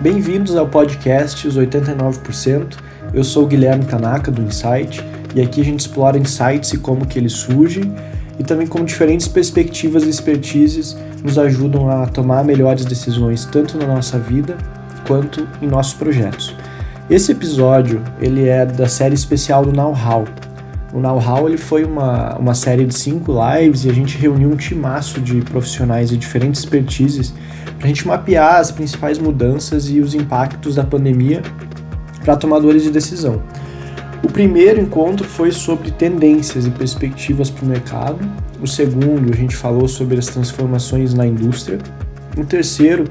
Bem-vindos ao podcast Os 89%. Eu sou o Guilherme Tanaka do Insight e aqui a gente explora insights e como que eles surgem e também como diferentes perspectivas e expertises nos ajudam a tomar melhores decisões tanto na nossa vida quanto em nossos projetos. Esse episódio ele é da série especial do Know How. O Know How ele foi uma, uma série de cinco lives e a gente reuniu um timaço de profissionais de diferentes expertises para a gente mapear as principais mudanças e os impactos da pandemia para tomadores de decisão. O primeiro encontro foi sobre tendências e perspectivas para o mercado. O segundo, a gente falou sobre as transformações na indústria. O terceiro,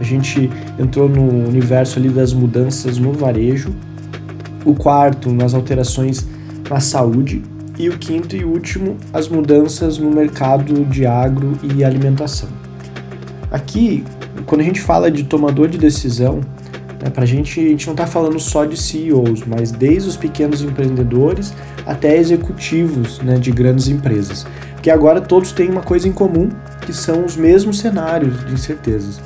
a gente entrou no universo ali das mudanças no varejo. O quarto, nas alterações na saúde. E o quinto e último, as mudanças no mercado de agro e alimentação. Aqui, quando a gente fala de tomador de decisão, né, para a gente, a gente não está falando só de CEOs, mas desde os pequenos empreendedores até executivos né, de grandes empresas. Que agora todos têm uma coisa em comum, que são os mesmos cenários de incertezas.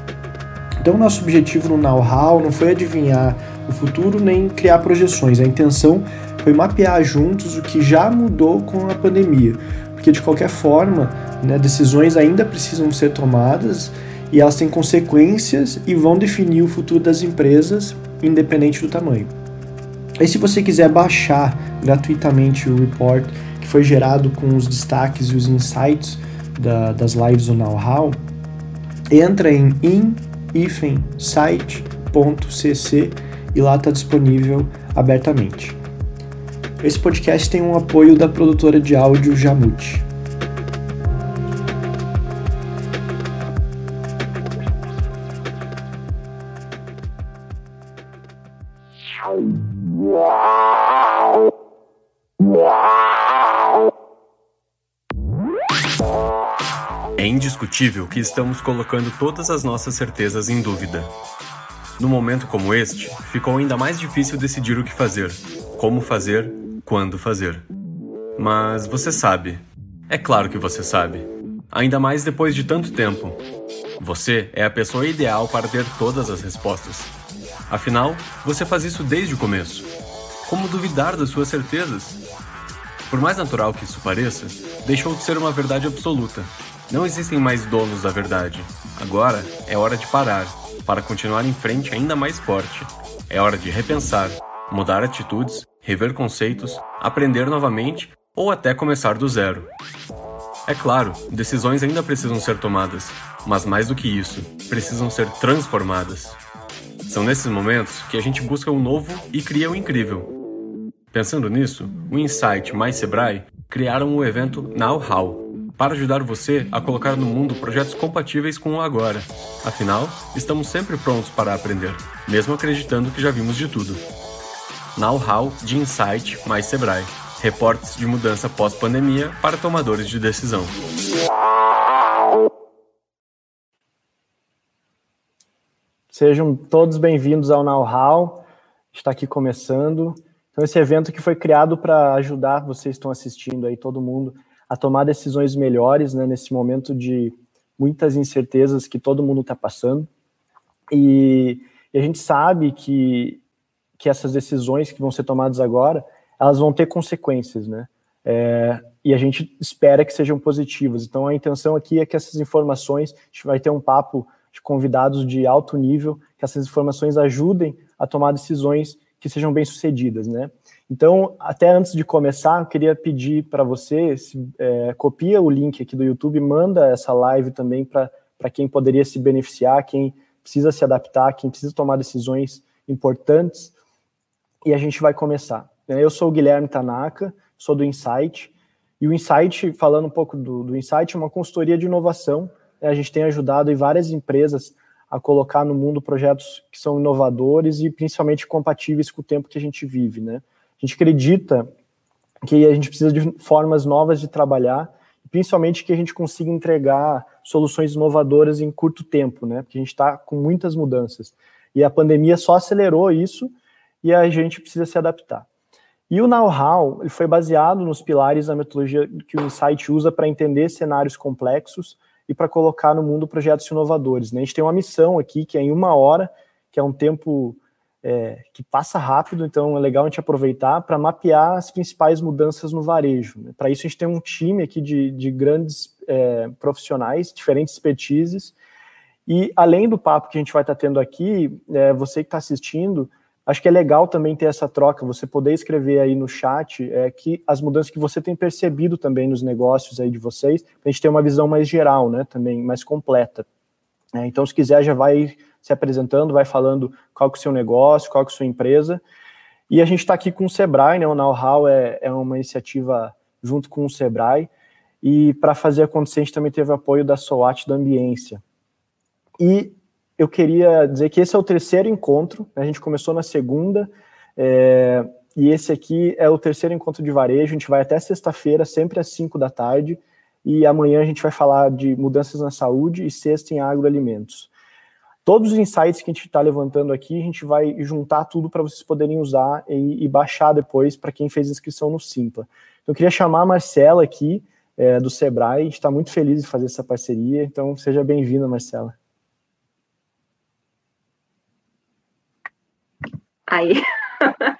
Então, nosso objetivo no know-how não foi adivinhar o futuro nem criar projeções. A intenção foi mapear juntos o que já mudou com a pandemia, porque de qualquer forma, né, decisões ainda precisam ser tomadas e elas têm consequências e vão definir o futuro das empresas, independente do tamanho. E se você quiser baixar gratuitamente o report que foi gerado com os destaques e os insights da, das lives do Know-How, entra em in-site.cc e lá está disponível abertamente. Esse podcast tem um apoio da produtora de áudio Jamute. É indiscutível que estamos colocando todas as nossas certezas em dúvida. No momento como este, ficou ainda mais difícil decidir o que fazer, como fazer, quando fazer. Mas você sabe. É claro que você sabe. Ainda mais depois de tanto tempo. Você é a pessoa ideal para ter todas as respostas. Afinal, você faz isso desde o começo. Como duvidar das suas certezas? Por mais natural que isso pareça, deixou de ser uma verdade absoluta não existem mais donos da verdade. Agora é hora de parar, para continuar em frente ainda mais forte. É hora de repensar, mudar atitudes, rever conceitos, aprender novamente ou até começar do zero. É claro, decisões ainda precisam ser tomadas, mas mais do que isso, precisam ser transformadas. São nesses momentos que a gente busca o novo e cria o incrível. Pensando nisso, o Insight mais Sebrae criaram o evento Now How, para ajudar você a colocar no mundo projetos compatíveis com o agora. Afinal, estamos sempre prontos para aprender, mesmo acreditando que já vimos de tudo. Know-how de Insight mais Sebrae. Reportes de mudança pós-pandemia para tomadores de decisão. Sejam todos bem-vindos ao Know-how. Está aqui começando. Então, esse evento que foi criado para ajudar vocês que estão assistindo aí, todo mundo, a tomar decisões melhores né, nesse momento de muitas incertezas que todo mundo está passando. E, e, a gente sabe que, que essas decisões que vão ser tomadas agora, elas vão ter consequências, né? É, e a gente espera que sejam positivas. Então a intenção aqui é que essas informações, a gente vai ter um papo de convidados de alto nível, que essas informações ajudem a tomar decisões que sejam bem sucedidas, né? Então, até antes de começar, eu queria pedir para você, se, é, copia o link aqui do YouTube, manda essa live também para quem poderia se beneficiar, quem precisa se adaptar, quem precisa tomar decisões importantes, e a gente vai começar. Eu sou o Guilherme Tanaka, sou do Insight, e o Insight, falando um pouco do, do Insight, é uma consultoria de inovação, né? A gente tem ajudado várias empresas a colocar no mundo projetos que são inovadores e principalmente compatíveis com o tempo que a gente vive, né? A gente acredita que a gente precisa de formas novas de trabalhar, principalmente que a gente consiga entregar soluções inovadoras em curto tempo, né? Porque a gente está com muitas mudanças. E a pandemia só acelerou isso e a gente precisa se adaptar. E o know-how foi baseado nos pilares da metodologia que o Insight usa para entender cenários complexos e para colocar no mundo projetos inovadores. Né? A gente tem uma missão aqui que é em uma hora que é um tempo é, que passa rápido, então é legal a gente aproveitar para mapear as principais mudanças no varejo. Né? Para isso, a gente tem um time aqui de, de grandes é, profissionais, diferentes expertises, e além do papo que a gente vai estar tá tendo aqui, é, você que está assistindo, acho que é legal também ter essa troca, você poder escrever aí no chat é, que as mudanças que você tem percebido também nos negócios aí de vocês, para a gente ter uma visão mais geral, né, também mais completa. É, então, se quiser, já vai se apresentando, vai falando qual que é o seu negócio, qual que é a sua empresa. E a gente está aqui com o Sebrae, né? O Know-how é, é uma iniciativa junto com o Sebrae. E para fazer acontecer, a gente também teve apoio da SOAT da Ambiência. E eu queria dizer que esse é o terceiro encontro, né? a gente começou na segunda, é, e esse aqui é o terceiro encontro de varejo, a gente vai até sexta-feira, sempre às 5 da tarde, e amanhã a gente vai falar de mudanças na saúde e sexta em agroalimentos. Todos os insights que a gente está levantando aqui, a gente vai juntar tudo para vocês poderem usar e, e baixar depois para quem fez inscrição no Simpla. Então, eu queria chamar a Marcela aqui, é, do Sebrae, a gente está muito feliz de fazer essa parceria, então seja bem-vinda, Marcela. Aí.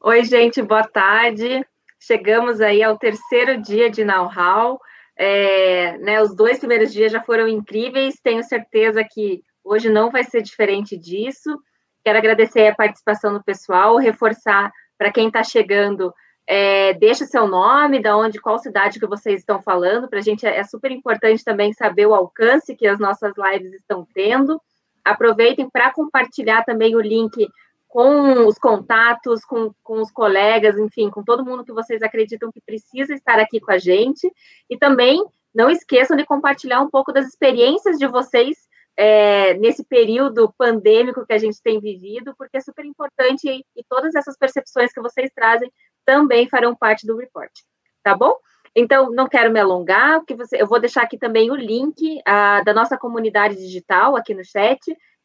Oi, gente, boa tarde. Chegamos aí ao terceiro dia de know-how. É, né, os dois primeiros dias já foram incríveis, tenho certeza que Hoje não vai ser diferente disso. Quero agradecer a participação do pessoal, reforçar para quem está chegando, é, deixa seu nome, da onde, qual cidade que vocês estão falando. Para a gente é, é super importante também saber o alcance que as nossas lives estão tendo. Aproveitem para compartilhar também o link com os contatos, com, com os colegas, enfim, com todo mundo que vocês acreditam que precisa estar aqui com a gente. E também não esqueçam de compartilhar um pouco das experiências de vocês é, nesse período pandêmico que a gente tem vivido, porque é super importante e, e, todas essas percepções que vocês trazem também farão parte do report, tá bom? Então, não quero me alongar, porque você, eu vou deixar aqui também o link a, da nossa comunidade digital aqui no chat.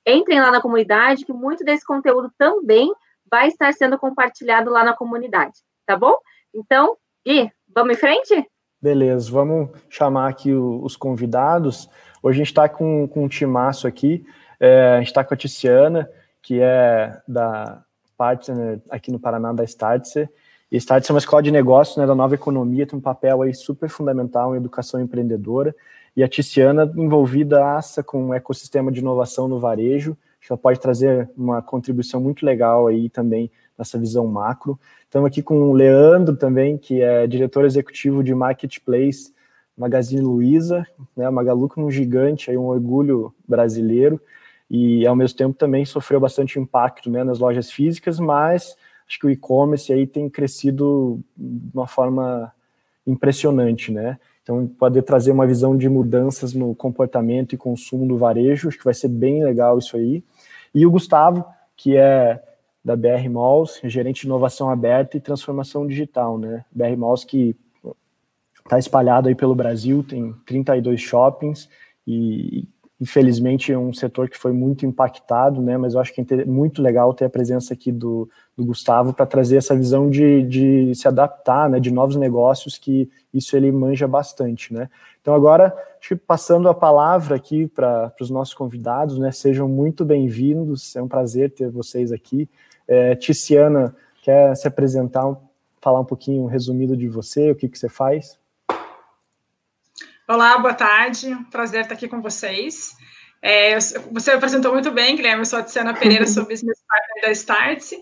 Entrem lá na comunidade, que muito desse conteúdo também vai estar sendo compartilhado lá na comunidade, tá bom? Então, e vamos em frente? Beleza, vamos chamar aqui os convidados. Hoje a gente está com, com um timaço aqui, é, a gente está com a Tiziana, que é da partner aqui no Paraná da Startse. E Startse é uma escola de negócios né, da nova economia, tem um papel aí super fundamental em educação empreendedora. E a Tiziana envolvida aça com um ecossistema de inovação no varejo, que ela pode trazer uma contribuição muito legal aí também nessa visão macro. Estamos aqui com o Leandro também, que é diretor executivo de Marketplace Magazine Luiza, né, Magalu como um gigante, aí um orgulho brasileiro, e ao mesmo tempo também sofreu bastante impacto né, nas lojas físicas, mas acho que o e-commerce aí tem crescido de uma forma impressionante, né? Então, poder trazer uma visão de mudanças no comportamento e consumo do varejo, acho que vai ser bem legal isso aí. E o Gustavo, que é da BR Malls, gerente de inovação aberta e transformação digital, né? BR Malls que está espalhado aí pelo Brasil, tem 32 shoppings e infelizmente é um setor que foi muito impactado, né? Mas eu acho que é muito legal ter a presença aqui do, do Gustavo para trazer essa visão de, de se adaptar, né? De novos negócios que isso ele manja bastante, né? Então agora, passando a palavra aqui para os nossos convidados, né? Sejam muito bem-vindos, é um prazer ter vocês aqui. É, Ticiana, quer se apresentar, falar um pouquinho, um resumido de você, o que, que você faz? Olá, boa tarde. Prazer estar aqui com vocês. É, você apresentou muito bem, Guilherme. Eu sou a Tiziana Pereira, sou business partner da Startse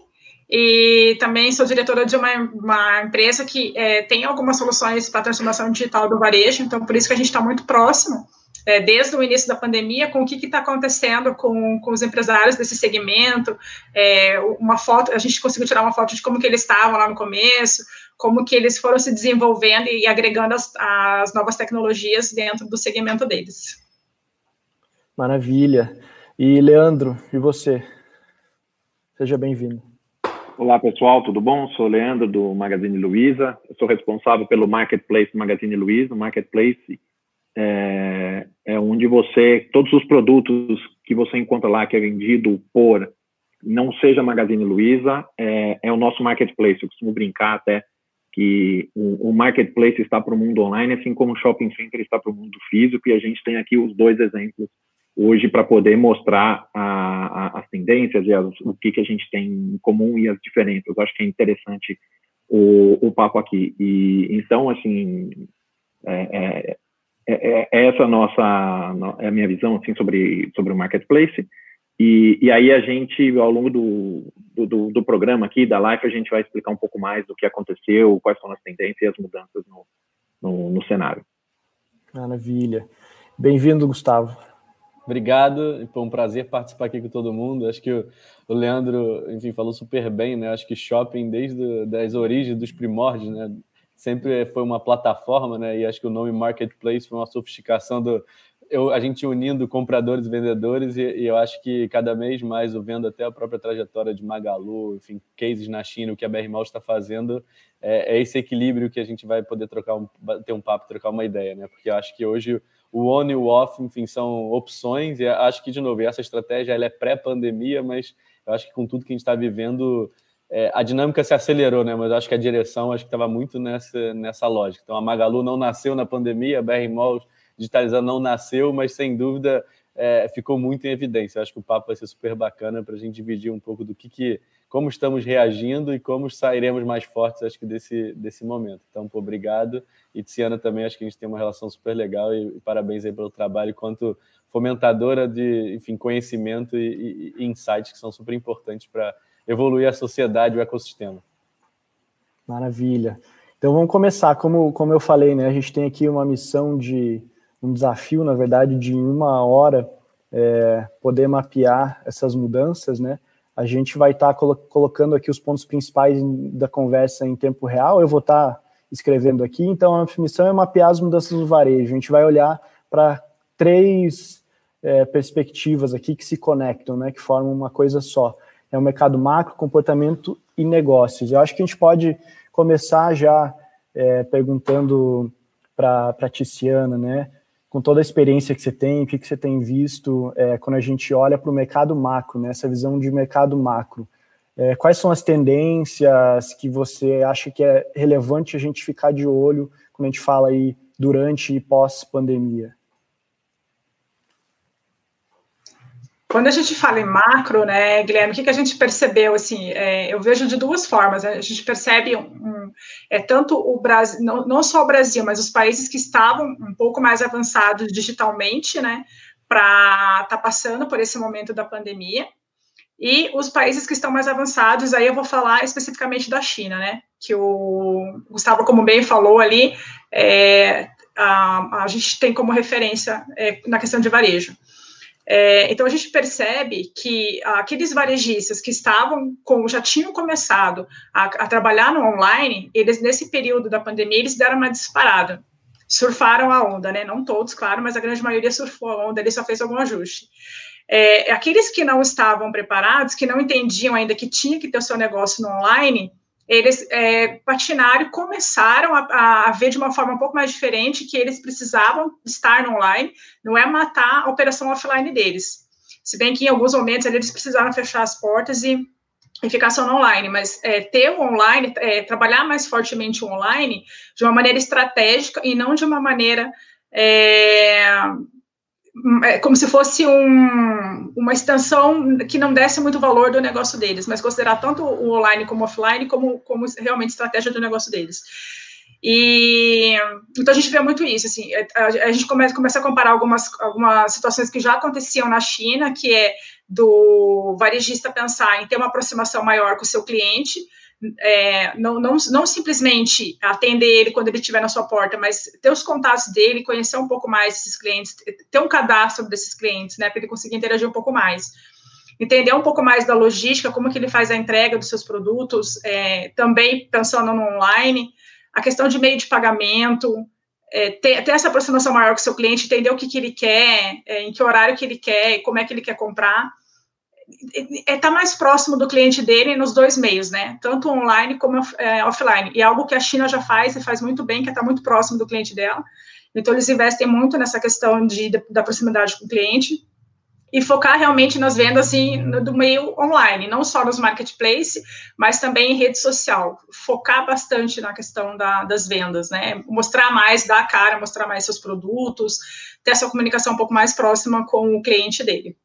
e também sou diretora de uma, uma empresa que é, tem algumas soluções para transformação digital do varejo, então por isso que a gente está muito próximo, é, desde o início da pandemia, com o que está acontecendo com, com os empresários desse segmento, é, uma foto, a gente conseguiu tirar uma foto de como que eles estavam lá no começo, como que eles foram se desenvolvendo e agregando as, as novas tecnologias dentro do segmento deles. Maravilha. E Leandro, e você? Seja bem-vindo. Olá, pessoal, tudo bom? Sou o Leandro do Magazine Luiza. Eu sou responsável pelo Marketplace do Magazine Luiza. O Marketplace é, é onde você, todos os produtos que você encontra lá que é vendido por não seja Magazine Luiza, é, é o nosso Marketplace. Eu costumo brincar até que o, marketplace está para o mundo online, assim como o shopping center está para o mundo físico, e a gente tem aqui os dois exemplos hoje para poder mostrar a, a, as tendências e as, o que, que a gente tem em comum e as diferenças. Eu acho que é interessante o, o papo aqui. E então, assim, é, é, é, é essa nossa é a minha visão assim sobre sobre o marketplace. E, e aí a gente, ao longo do, do, do, programa aqui, da live, a gente vai explicar um pouco mais do que aconteceu, quais são as tendências e as mudanças no, no, no cenário. Maravilha. Bem-vindo, Gustavo. Obrigado, foi um prazer participar aqui com todo mundo. Acho que o, o Leandro, enfim, falou super bem, né? Acho que shopping, desde as origens, dos primórdios, né? Sempre foi uma plataforma, né? E acho que o nome Marketplace foi uma sofisticação do, eu, a gente unindo compradores e vendedores, e, e, eu acho que cada vez mais, eu vendo até a própria trajetória de Magalu, enfim, cases na China, o que a BR Mal está fazendo, é, é, esse equilíbrio que a gente vai poder trocar um, ter um papo, trocar uma ideia, né? Porque eu acho que hoje o on e o off, enfim, são opções, e acho que, de novo, essa estratégia ela é pré-pandemia, mas eu acho que com tudo que a gente está vivendo, é, a dinâmica se acelerou, né? Mas acho que a direção acho que estava muito nessa, nessa lógica. Então a Magalu não nasceu na pandemia, a BR Malls digitalizando não nasceu, mas sem dúvida é, ficou muito em evidência. acho que o papo vai ser super bacana para a gente dividir um pouco do que, que como estamos reagindo e como sairemos mais fortes, acho que desse, desse momento. Então, pô, obrigado. E Tiziana também, acho que a gente tem uma relação super legal e, e parabéns aí pelo trabalho enquanto fomentadora de, enfim, conhecimento e, e, e insights que são super importantes para evoluir a sociedade o ecossistema. Maravilha. Então vamos começar. Como, como eu falei, né? A gente tem aqui uma missão de um desafio, na verdade, de uma hora é, poder mapear essas mudanças, né? A gente vai estar tá colo colocando aqui os pontos principais da conversa em tempo real. Eu vou estar tá escrevendo aqui. Então, a missão é mapear as mudanças do varejo. A gente vai olhar para três é, perspectivas aqui que se conectam, né? Que formam uma coisa só. É o mercado macro, comportamento e negócios. Eu acho que a gente pode começar já é, perguntando para a Ticiana, né? Com toda a experiência que você tem, o que, que você tem visto é, quando a gente olha para o mercado macro, né, essa visão de mercado macro. É, quais são as tendências que você acha que é relevante a gente ficar de olho quando a gente fala aí durante e pós-pandemia? Quando a gente fala em macro, né, Guilherme, o que, que a gente percebeu? Assim, é, eu vejo de duas formas. Né? A gente percebe um, um, é tanto o Brasil, não, não, só o Brasil, mas os países que estavam um pouco mais avançados digitalmente, né, para estar tá passando por esse momento da pandemia, e os países que estão mais avançados. Aí eu vou falar especificamente da China, né, que o Gustavo, como bem falou ali, é, a, a gente tem como referência é, na questão de varejo. É, então a gente percebe que aqueles varejistas que estavam com, já tinham começado a, a, trabalhar no online, eles nesse período da pandemia eles deram uma disparada, surfaram a onda, né? Não todos, claro, mas a grande maioria surfou a onda, ele só fez algum ajuste. É, aqueles que não estavam preparados, que não entendiam ainda que tinha que ter o seu negócio no online, eles é, começaram a, a, ver de uma forma um pouco mais diferente que eles precisavam estar no online, não é matar a operação offline deles. Se bem que em alguns momentos eles precisaram fechar as portas e, e ficar só no online, mas é, ter o online, é, trabalhar mais fortemente o online de uma maneira estratégica e não de uma maneira é, como se fosse um, uma extensão que não desse muito valor do negócio deles, mas considerar tanto o online como offline como, como realmente estratégia do negócio deles. E então a gente vê muito isso, assim, é, a, a gente começa, começa a comparar algumas, algumas situações que já aconteciam na China, que é do varejista pensar em ter uma aproximação maior com o seu cliente, é, não, não, não simplesmente atender ele quando ele estiver na sua porta, mas ter os contatos dele, conhecer um pouco mais desses clientes, ter um cadastro desses clientes, né, para ele conseguir interagir um pouco mais. Entender um pouco mais da logística, como que ele faz a entrega dos seus produtos, é, também pensando no online, a questão de meio de pagamento, é, ter, ter, essa aproximação maior com o seu cliente, entender o que, que ele quer, é, em que horário que ele quer, como é que ele quer comprar é, tá mais próximo do cliente dele nos dois meios, né? Tanto online como é, offline. E é algo que a China já faz e faz muito bem, que está muito próximo do cliente dela. Então, eles investem muito nessa questão de, da proximidade com o cliente. e focar realmente nas vendas assim, do meio online, não só nos marketplaces, mas também em rede social. Focar bastante na questão da, das vendas, né? Mostrar mais, dar a cara, mostrar mais seus produtos, ter essa comunicação um pouco mais próxima com o cliente dele.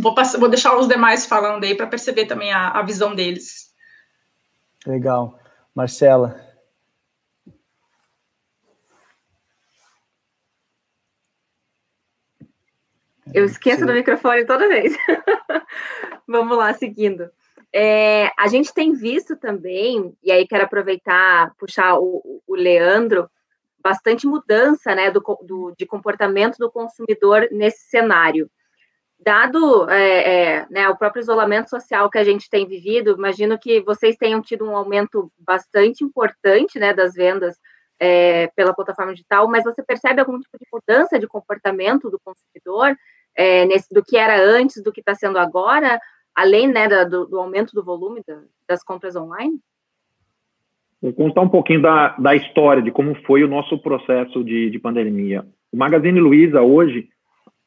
Vou, passar, vou deixar os demais falando aí para perceber também a, a visão deles. Legal. Marcela, Eu esqueço Sim. do microfone toda vez. Vamos lá, seguindo. É, a gente tem visto também, e aí quero aproveitar, puxar o, o Leandro, bastante mudança né, do, do, de comportamento do consumidor nesse cenário. Dado é, é, né, o próprio isolamento social que a gente tem vivido, imagino que vocês tenham tido um aumento bastante importante né, das vendas é, pela plataforma digital, mas você percebe algum tipo de mudança de comportamento do consumidor? é, nesse, do que era antes, do que está sendo agora, além né, do, do, aumento do volume da, das compras online? Vou contar um pouquinho da, da história, de como foi o nosso processo de, de pandemia. O Magazine Luiza hoje,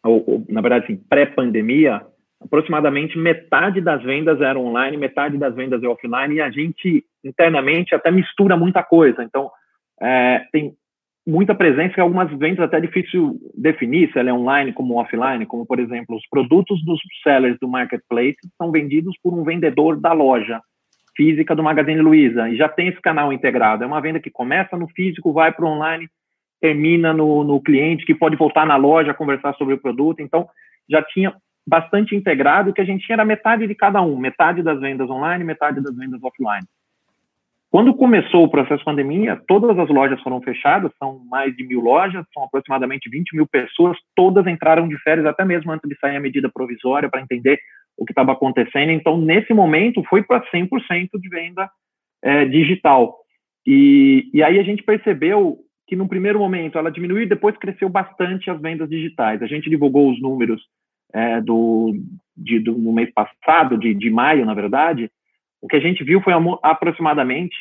ou, ou, na verdade, assim, pré-pandemia, aproximadamente metade das vendas eram online, metade das vendas é offline, e a gente internamente até mistura muita coisa. Então, é, tem muita presença que algumas vendas até difícil definir se ela é online como offline, como por exemplo, os produtos dos sellers do marketplace são vendidos por um vendedor da loja física do Magazine Luiza e já tem esse canal integrado. É uma venda que começa no físico, vai para o online, termina no, no cliente, que pode voltar na loja conversar sobre o produto. Então, já tinha bastante integrado, que a gente tinha era metade de cada um, metade das vendas online, metade das vendas offline. Quando começou o processo de pandemia, todas as lojas foram fechadas, são mais de mil lojas, são aproximadamente 20 mil pessoas, todas entraram de férias, até mesmo antes de sair a medida provisória, para entender o que estava acontecendo. Então, nesse momento, foi para 100% de venda é, digital. E, e aí a gente percebeu que, no primeiro momento, ela diminuiu e depois cresceu bastante as vendas digitais. A gente divulgou os números é, do, de, do, no mês passado, de, de maio, na verdade, o que a gente viu foi aproximadamente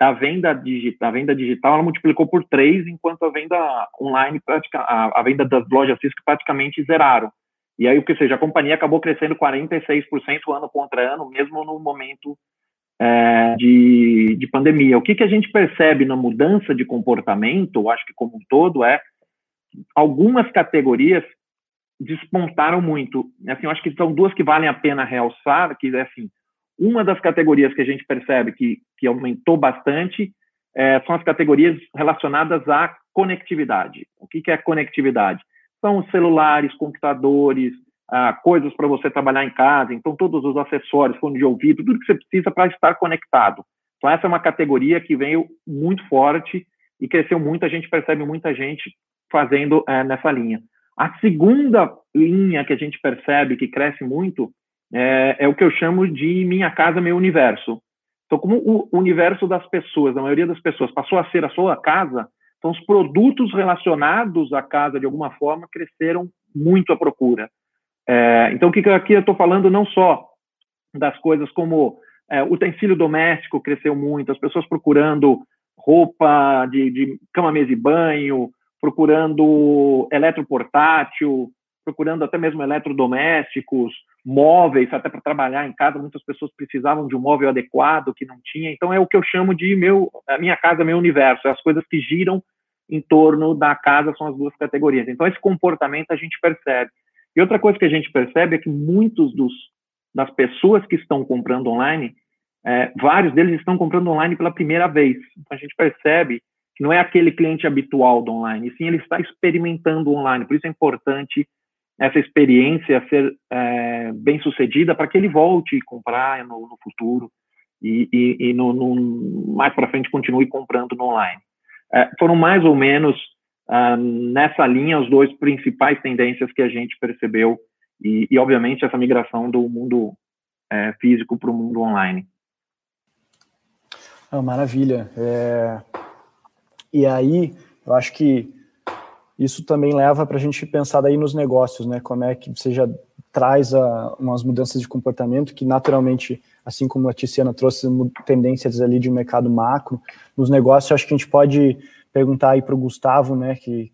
a venda, digital, a venda digital ela multiplicou por três, enquanto a venda online, a, a venda das lojas físicas praticamente zeraram. E aí, o que seja, a companhia acabou crescendo 46% ano contra ano, mesmo no momento é, de, de pandemia. O que, que a gente percebe na mudança de comportamento, acho que como um todo, é algumas categorias despontaram muito. Assim, eu acho que são duas que valem a pena realçar, que é assim, uma das categorias que a gente percebe que, que aumentou bastante é, são as categorias relacionadas à conectividade. O que, que é conectividade? São os celulares, computadores, ah, coisas para você trabalhar em casa, então todos os acessórios, fone de ouvido, tudo que você precisa para estar conectado. Então essa é uma categoria que veio muito forte e cresceu muito, a gente percebe muita gente fazendo é, nessa linha. A segunda linha que a gente percebe que cresce muito é, é o que eu chamo de minha casa, meu universo. Então, como o universo das pessoas, a maioria das pessoas, passou a ser a sua casa, então os produtos relacionados à casa, de alguma forma, cresceram muito a procura. É, então, o que aqui eu estou falando não só das coisas como é, utensílio doméstico cresceu muito, as pessoas procurando roupa de, de cama, mesa e banho, procurando eletroportátil, procurando até mesmo eletrodomésticos, móveis, até para trabalhar em casa, muitas pessoas precisavam de um móvel adequado que não tinha. Então é o que eu chamo de meu, a minha casa, meu universo, é as coisas que giram em torno da casa são as duas categorias. Então esse comportamento a gente percebe. E outra coisa que a gente percebe é que muitos dos das pessoas que estão comprando online, é, vários deles estão comprando online pela primeira vez. Então a gente percebe que não é aquele cliente habitual do online, sim ele está experimentando online. Por isso é importante essa experiência ser é, bem sucedida para que ele volte a comprar no, no futuro e, e, e no, no, mais para frente continue comprando no online. É, foram mais ou menos ah, nessa linha os dois principais tendências que a gente percebeu e, e obviamente essa migração do mundo é, físico para o mundo online. Oh, maravilha. É, e aí, eu acho que isso também leva para a gente pensar daí nos negócios, né? Como é que você já traz a, umas mudanças de comportamento que naturalmente, assim como a Tiziana trouxe tendências ali de mercado macro, nos negócios acho que a gente pode perguntar aí para o Gustavo, né? Que,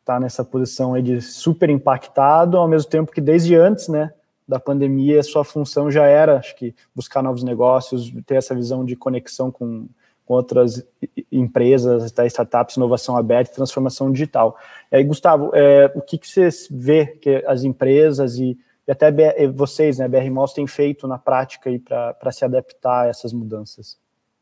está nessa posição aí de super impactado, ao mesmo tempo que desde antes, né, da pandemia, sua função já era, acho que, buscar novos negócios, ter essa visão de conexão com, com outras empresas, até startups, inovação aberta e transformação digital. E aí, Gustavo, é, o que, que você vê que as empresas e, e até vocês, né, BR Malls, têm feito na prática para se adaptar a essas mudanças?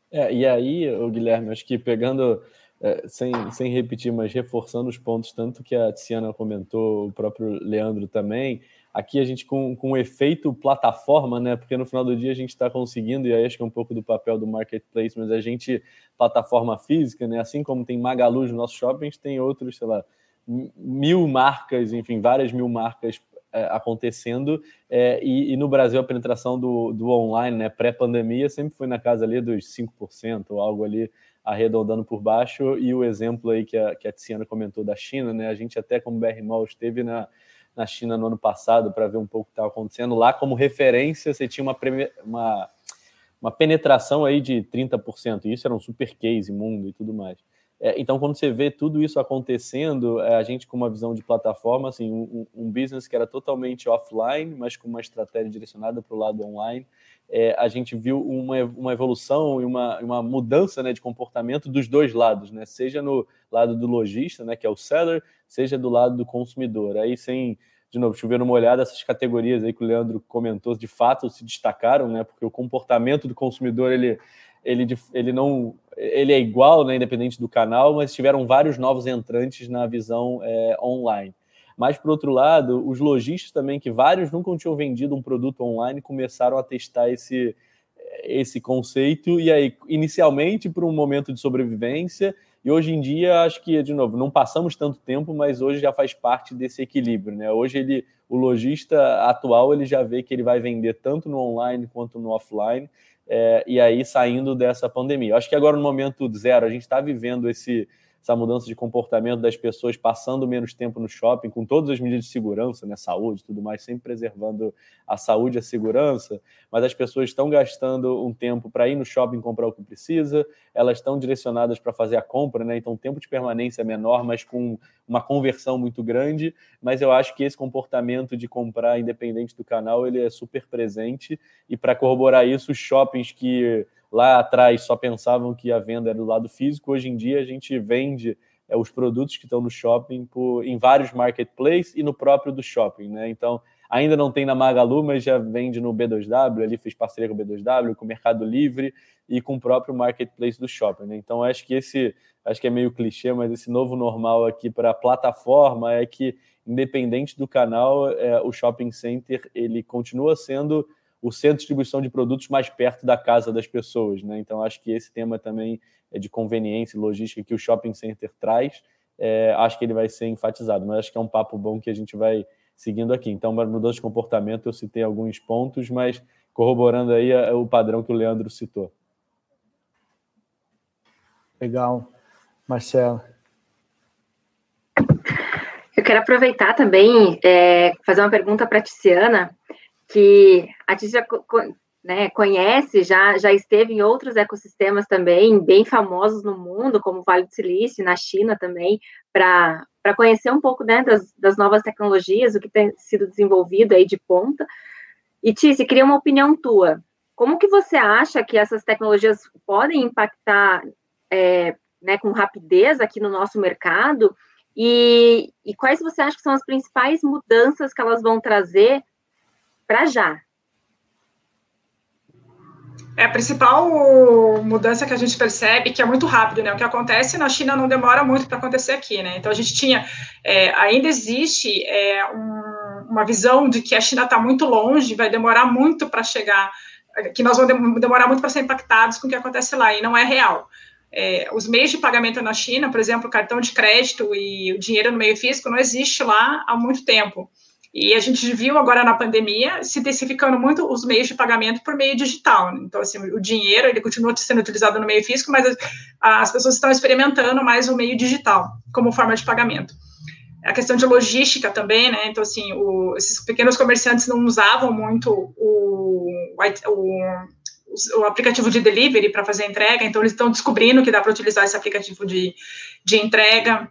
É, e aí, o Guilherme, acho que pegando é, sem, sem repetir, mas reforçando os pontos, tanto que a Tiziana comentou, o próprio Leandro também, aqui a gente com, com efeito plataforma, né? Porque no final do dia a gente está conseguindo, e aí acho que é um pouco do papel do marketplace, mas a gente, plataforma física, né? Assim como tem Magalu no nosso shopping, a gente tem outros, sei lá, mil marcas, enfim, várias mil marcas é, acontecendo, é, e, e, no Brasil a penetração do, do online, né, pré-pandemia, sempre foi na casa ali dos 5%, ou algo ali arredondando por baixo, e o exemplo aí que a, que a Tiziana comentou da China, né, a gente até como BR Mall esteve na, na China no ano passado para ver um pouco o que estava acontecendo, lá como referência você tinha uma, uma, uma penetração aí de 30%, e isso era um super case mundo e tudo mais. É, então, quando você vê tudo isso acontecendo, é, a gente com uma visão de plataforma, assim, um, um, business que era totalmente offline, mas com uma estratégia direcionada para o lado online, é, a gente viu uma, uma evolução e uma, uma mudança né, de comportamento dos dois lados, né? seja no lado do lojista, né, que é o seller, seja do lado do consumidor. Aí, sem, de novo, chover uma olhada, essas categorias aí que o Leandro comentou, de fato se destacaram, né, porque o comportamento do consumidor ele ele, ele não ele é igual, né, independente do canal, mas tiveram vários novos entrantes na visão é, online. Mas, por outro lado, os lojistas também, que vários nunca tinham vendido um produto online, começaram a testar esse, esse conceito, e aí, inicialmente, por um momento de sobrevivência, e hoje em dia, acho que, de novo, não passamos tanto tempo, mas hoje já faz parte desse equilíbrio, né? Hoje ele, o lojista atual, ele já vê que ele vai vender tanto no online quanto no offline, é, e aí saindo dessa pandemia. Acho que agora no momento zero a gente está vivendo esse essa mudança de comportamento das pessoas passando menos tempo no shopping, com todas as medidas de segurança, né, saúde, tudo mais, sempre preservando a saúde e a segurança, mas as pessoas estão gastando um tempo para ir no shopping comprar o que precisa, elas estão direcionadas para fazer a compra, né, então o tempo de permanência é menor, mas com uma conversão muito grande, mas eu acho que esse comportamento de comprar independente do canal, ele é super presente, e para corroborar isso, os shoppings que lá atrás só pensavam que a venda era do lado físico, hoje em dia a gente vende é, os produtos que estão no shopping por, em vários marketplaces e no próprio do shopping, né? Então, ainda não tem na Magalu, mas já vende no B2W, ali fez parceria com o B2W, com o Mercado Livre e com o próprio marketplace do shopping, né? Então, acho que esse, acho que é meio clichê, mas esse novo normal aqui para a plataforma é que, independente do canal, é, o shopping center ele continua sendo o centro de distribuição de produtos mais perto da casa das pessoas. Né? Então, acho que esse tema também é de conveniência e logística que o shopping center traz, é, acho que ele vai ser enfatizado, mas acho que é um papo bom que a gente vai seguindo aqui. Então, mudança de comportamento, eu citei alguns pontos, mas corroborando aí é, o padrão que o Leandro citou. Legal. Marcelo. Eu quero aproveitar também, é, fazer uma pergunta para a Tiziana, que a já né, conhece, já, já esteve em outros ecossistemas também, bem famosos no mundo, como o Vale do Silício, na China também, para conhecer um pouco né, das, das novas tecnologias, o que tem sido desenvolvido aí de ponta. E, Tice, queria uma opinião tua. Como que você acha que essas tecnologias podem impactar é, né, com rapidez aqui no nosso mercado? E, e quais você acha que são as principais mudanças que elas vão trazer para já. É a principal mudança que a gente percebe que é muito rápido, né? O que acontece na China não demora muito para acontecer aqui, né? Então a gente tinha, é, ainda existe é, um, uma visão de que a China está muito longe, vai demorar muito para chegar, que nós vamos demorar muito para ser impactados com o que acontece lá e não é real. É, os meios de pagamento na China, por exemplo, cartão de crédito e o dinheiro no meio físico, não existe lá há muito tempo. E a gente viu agora na pandemia se intensificando muito os meios de pagamento por meio digital. Né? Então, assim, o dinheiro ele continua sendo utilizado no meio físico, mas as, as pessoas estão experimentando mais o meio digital como forma de pagamento. A questão de logística também, né? Então, assim, o, esses pequenos comerciantes não usavam muito o, o, o aplicativo de delivery para fazer entrega, então eles estão descobrindo que dá para utilizar esse aplicativo de, de entrega.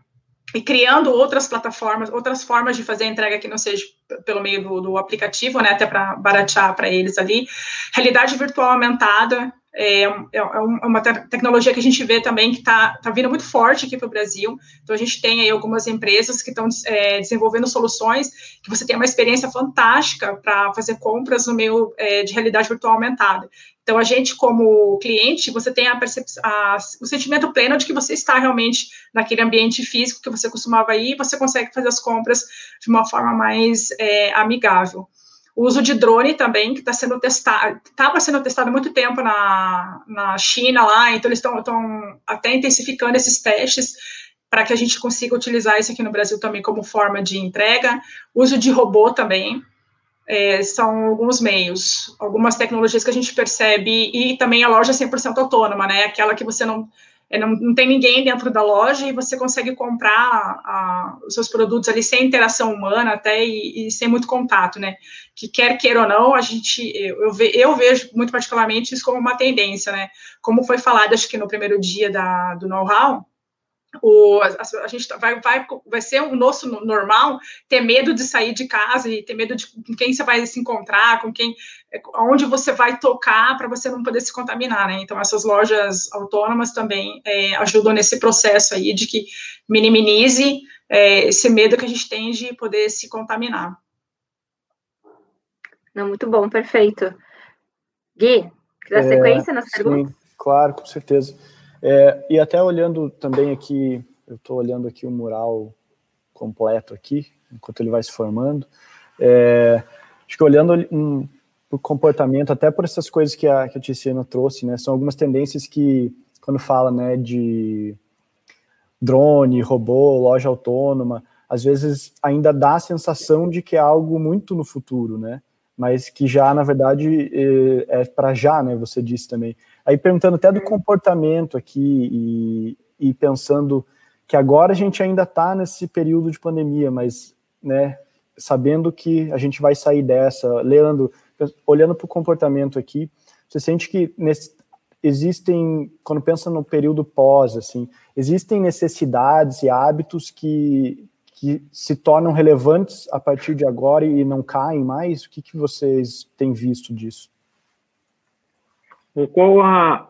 E criando outras plataformas, outras formas de fazer a entrega que não seja pelo meio do, do aplicativo, né, até para baratear para eles ali. Realidade virtual aumentada é, é, é uma tecnologia que a gente vê também que está tá vindo muito forte aqui para o Brasil. Então, a gente tem aí algumas empresas que estão é, desenvolvendo soluções que você tem uma experiência fantástica para fazer compras no meio é, de realidade virtual aumentada. Então, a gente, como cliente, você tem a a, o sentimento pleno de que você está realmente naquele ambiente físico que você costumava ir e você consegue fazer as compras de uma forma mais é, amigável. O uso de drone também, que está sendo testado, estava sendo testado há muito tempo na, na China lá, então eles estão até intensificando esses testes para que a gente consiga utilizar isso aqui no Brasil também como forma de entrega. Uso de robô também, é, são alguns meios, algumas tecnologias que a gente percebe, e também a loja 100% autônoma, né? Aquela que você não, é, não, não tem ninguém dentro da loja e você consegue comprar a, os seus produtos ali sem interação humana até e, e, sem muito contato, né? Que quer queira ou não, a gente, eu, eu, ve, eu vejo muito particularmente isso como uma tendência, né? Como foi falado, acho que no primeiro dia da, do know-how, o, a, a, gente tá, vai, vai, vai ser o nosso normal ter medo de sair de casa e ter medo de com quem você vai se encontrar, com quem, onde você vai tocar para você não poder se contaminar, né? Então essas lojas autônomas também é, ajudam nesse processo aí de que minimize é, esse medo que a gente tem de poder se contaminar. Não, muito bom, perfeito. Gui, quer dar é, sequência nas sim, perguntas? Claro, com certeza. É, e até olhando também aqui, eu estou olhando aqui o mural completo aqui, enquanto ele vai se formando. É, acho que olhando um, o comportamento, até por essas coisas que a, que a Tiziana trouxe, né, são algumas tendências que, quando fala né, de drone, robô, loja autônoma, às vezes ainda dá a sensação de que é algo muito no futuro, né? Mas que já, na verdade, é, é para já, né? Você disse também. Aí perguntando até do comportamento aqui e, e pensando que agora a gente ainda está nesse período de pandemia, mas né, sabendo que a gente vai sair dessa, Leandro, olhando para o comportamento aqui, você sente que nesse, existem, quando pensa no período pós, assim, existem necessidades e hábitos que, que se tornam relevantes a partir de agora e não caem mais? O que, que vocês têm visto disso? Qual a,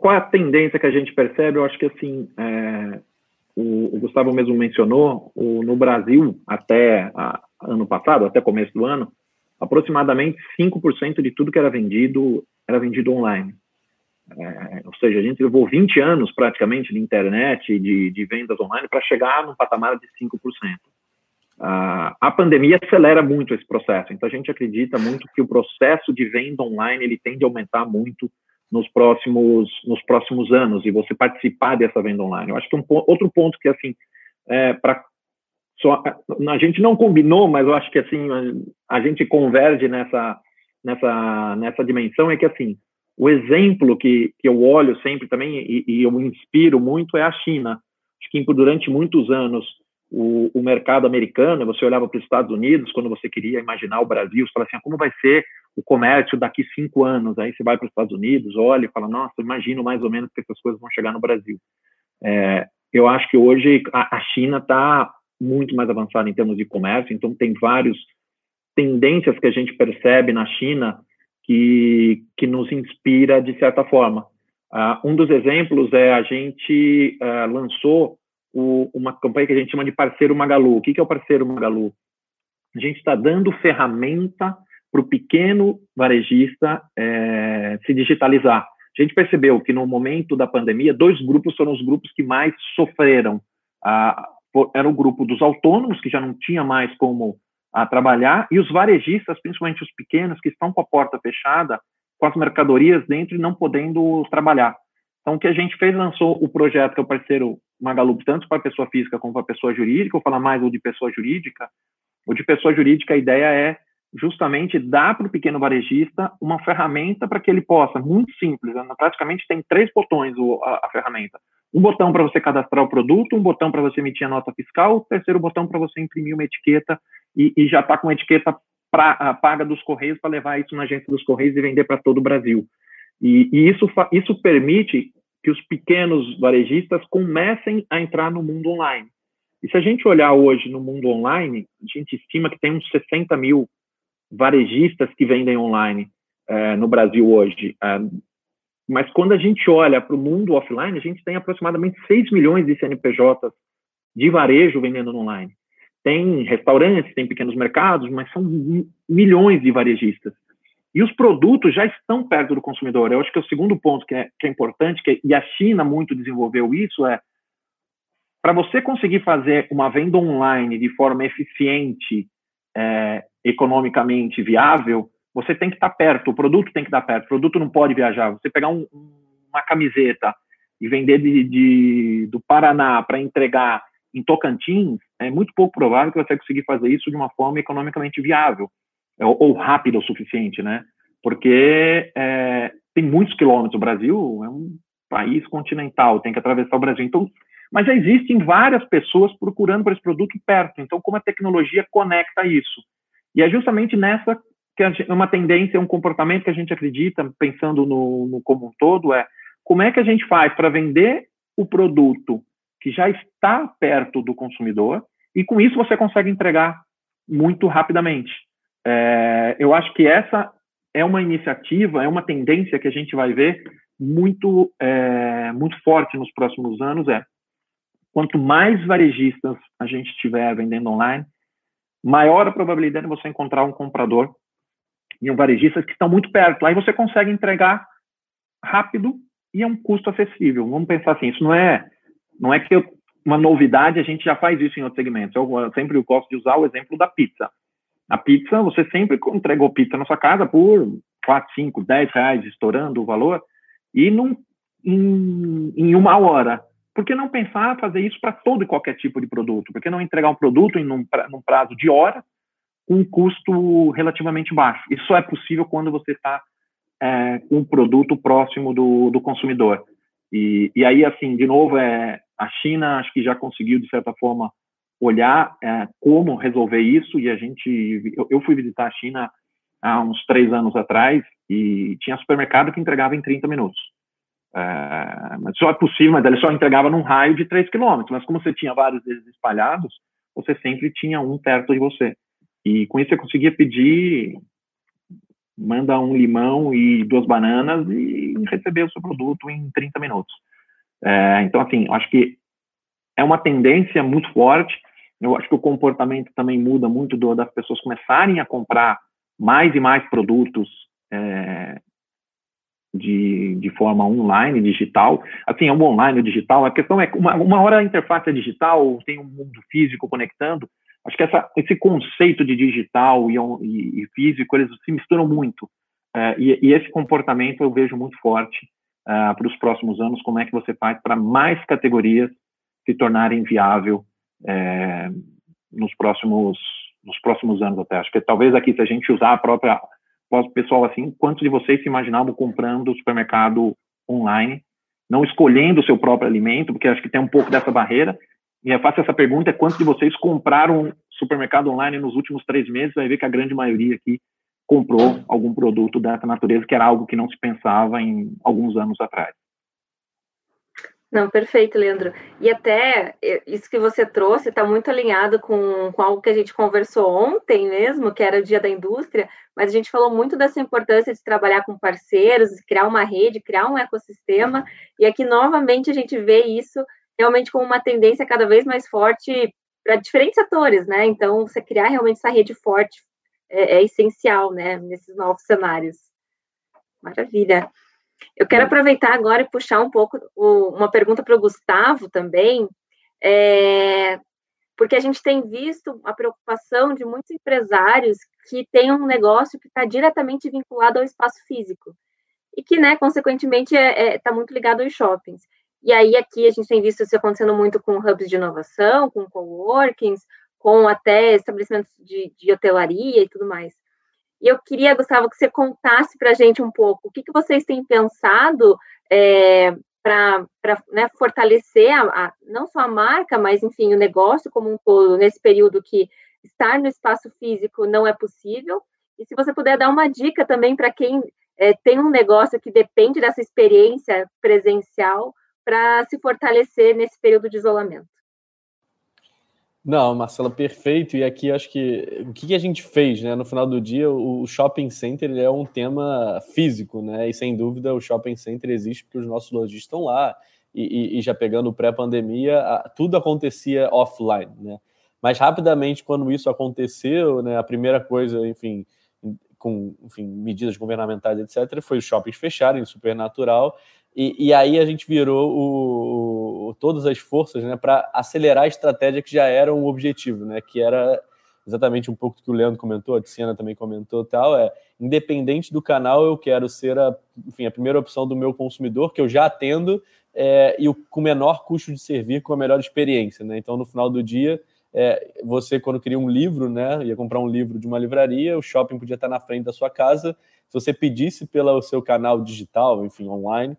qual a tendência que a gente percebe? Eu acho que assim, é, o, o, Gustavo mesmo mencionou, o, no Brasil, até a, ano passado, até começo do ano, aproximadamente 5% de tudo que era vendido era vendido online. É, ou seja, a gente levou 20 anos praticamente de internet, de, de vendas online, para chegar num patamar de 5%. Ah, a pandemia acelera muito esse processo, então a gente acredita muito que o processo de venda online ele tende a aumentar muito nos próximos, nos próximos anos e você participar dessa venda online. Eu acho que um outro ponto que, assim, é, para só a gente não combinou, mas eu acho que assim a, gente converge nessa nessa nessa dimensão é que assim o exemplo que, que eu olho sempre também e, e eu me inspiro muito é a China. Acho que durante muitos anos o, o mercado americano, você olhava para os Estados Unidos quando você queria imaginar o Brasil, você falava assim, ah, como vai ser o comércio daqui cinco anos? Aí você vai para os Estados Unidos, olha e fala, nossa, imagino mais ou menos que essas coisas vão chegar no Brasil. É, eu acho que hoje a, a China está muito mais avançada em termos de comércio, então tem várias tendências que a gente percebe na China que, que nos inspira de certa forma. Uh, um dos exemplos é a gente uh, lançou o, uma campanha que a gente chama de parceiro Magalu. O que, que é o parceiro Magalu? A gente está dando ferramenta para o pequeno varejista é, se digitalizar. A gente percebeu que no momento da pandemia, dois grupos foram os grupos que mais sofreram. Ah, era o grupo dos autônomos, que já não tinha mais como trabalhar, e os varejistas, principalmente os pequenos, que estão com a porta fechada, com as mercadorias dentro e não podendo trabalhar. Então, o que a gente fez, lançou o projeto, que é o parceiro Magalu, tanto para pessoa física como para pessoa jurídica, vou falar mais o de pessoa jurídica. O de pessoa jurídica, a ideia é justamente dar para o pequeno varejista uma ferramenta para que ele possa, muito simples, né? praticamente tem três botões a, a ferramenta. Um botão para você cadastrar o produto, um botão para você emitir a nota fiscal, o terceiro botão para você imprimir uma etiqueta e, e já está com a etiqueta pra, paga dos Correios para levar isso na agência dos Correios e vender para todo o Brasil. E, e isso, isso permite que os pequenos varejistas comecem a entrar no mundo online. E se a gente olhar hoje no mundo online, a gente estima que tem uns 60 mil varejistas que vendem online é, no Brasil hoje. É, mas quando a gente olha para o mundo offline, a gente tem aproximadamente 6 milhões de CNPJs de varejo vendendo online. Tem restaurantes, tem pequenos mercados, mas são milhões de varejistas. E os produtos já estão perto do consumidor. Eu acho que é o segundo ponto que é, que é importante, que, e a China muito desenvolveu isso, é para você conseguir fazer uma venda online de forma eficiente, é, economicamente viável, você tem que estar perto, o produto tem que estar perto, o produto não pode viajar. Você pegar um, uma camiseta e vender de, de do Paraná para entregar em Tocantins, é muito pouco provável que você vai conseguir fazer isso de uma forma economicamente viável ou, ou rápida o suficiente, né? Porque é, tem muitos quilômetros. O Brasil é um país continental, tem que atravessar o Brasil. Então, mas já existem várias pessoas procurando por esse produto perto. Então, como a tecnologia conecta isso? E é justamente nessa que é uma tendência, um comportamento que a gente acredita, pensando no, no como um todo, é como é que a gente faz para vender o produto que já está perto do consumidor e com isso você consegue entregar muito rapidamente. É, eu acho que essa é uma iniciativa, é uma tendência que a gente vai ver muito, é, muito forte nos próximos anos. É quanto mais varejistas a gente tiver vendendo online, maior a probabilidade de você encontrar um comprador e um varejista que estão muito perto. Aí você consegue entregar rápido e a um custo acessível. Vamos pensar assim, isso não é não é que eu, uma novidade, a gente já faz isso em outros segmentos. Eu, eu sempre gosto de usar o exemplo da pizza. A pizza, você sempre entregou pizza na sua casa por 4, 5, 10 reais, estourando o valor, e num, em, em uma hora. Por que não pensar fazer isso para todo e qualquer tipo de produto? Por que não entregar um produto em um, num prazo de horas com um custo relativamente baixo. Isso só é possível quando você está é, um produto próximo do, do consumidor. E, e, aí, assim, de novo, é, a China acho que já conseguiu, de certa forma, olhar é, como resolver isso. E a gente, eu, eu, fui visitar a China há uns três anos atrás e tinha supermercado que entregava em 30 minutos. É, mas só é possível, mas ele só entregava num raio de 3 quilômetros. Mas como você tinha vários deles espalhados, você sempre tinha um perto de você. E com isso você conseguia pedir, manda um limão e duas bananas e receber o seu produto em 30 minutos. É, então, assim, acho que é uma tendência muito forte. Eu acho que o comportamento também muda muito do, das pessoas começarem a comprar mais e mais produtos é, de, de forma online, digital. Assim, é um online, o digital. A questão é, uma, uma hora a interface é digital, tem um mundo físico conectando, Acho que essa, esse conceito de digital e, e, e físico, eles se misturam muito. É, e, e, esse comportamento eu vejo muito forte uh, para os próximos anos, como é que você faz para mais categorias se tornarem viável é, nos próximos nos próximos anos até. Acho que talvez aqui, se a gente usar a própria pessoal assim, quantos de vocês se imaginavam comprando supermercado online, não escolhendo o seu próprio alimento, porque acho que tem um pouco dessa barreira, e eu faço essa pergunta: quantos de vocês compraram supermercado online nos últimos três meses? Vai ver que a grande maioria aqui comprou algum produto dessa natureza, que era algo que não se pensava em alguns anos atrás. Não, perfeito, Leandro. E até isso que você trouxe está muito alinhado com, com algo que a gente conversou ontem mesmo, que era o Dia da Indústria, mas a gente falou muito dessa importância de trabalhar com parceiros, criar uma rede, criar um ecossistema, e aqui novamente a gente vê isso realmente com uma tendência cada vez mais forte para diferentes setores, né? Então, você criar realmente essa rede forte é, é essencial, né, nesses novos cenários. Maravilha. Eu quero aproveitar agora e puxar um pouco o, uma pergunta para o Gustavo também, é, porque a gente tem visto a preocupação de muitos empresários que têm um negócio que está diretamente vinculado ao espaço físico e que, né, consequentemente, está é, é, tá muito ligado aos shoppings. E aí aqui a gente tem visto isso acontecendo muito com hubs de inovação, com coworkings, com até estabelecimentos de, de hotelaria e tudo mais. E eu queria, Gustavo, que você contasse para a gente um pouco o que, que vocês têm pensado é, para né, fortalecer a, a, não só a marca, mas, enfim, o negócio como um todo, nesse período que estar no espaço físico não é possível. E se você puder dar uma dica também para quem é, tem um negócio que depende dessa experiência presencial, para se fortalecer nesse período de isolamento? Não, Marcela, perfeito. E aqui acho que o que a gente fez, né? No final do dia, o shopping center é um tema físico, né? E sem dúvida o shopping center existe porque os nossos lojistas estão lá. E, e, e já pegando pré-pandemia, tudo acontecia offline, né? Mas rapidamente, quando isso aconteceu, né? A primeira coisa, enfim, com enfim, medidas governamentais, etc., foi os shoppings fecharem, super natural. E, e, aí a gente virou o, o, todas as forças né, para acelerar a estratégia que já era um objetivo, né, que era exatamente um pouco do que o Leandro comentou, a Tiziana também comentou tal, é independente do canal, eu quero ser a, enfim, a primeira opção do meu consumidor, que eu já atendo, é, e o, com menor custo de servir, com a melhor experiência. Né? Então, no final do dia, é, você, quando queria um livro, né, ia comprar um livro de uma livraria, o shopping podia estar na frente da sua casa. Se você pedisse pelo seu canal digital, enfim, online,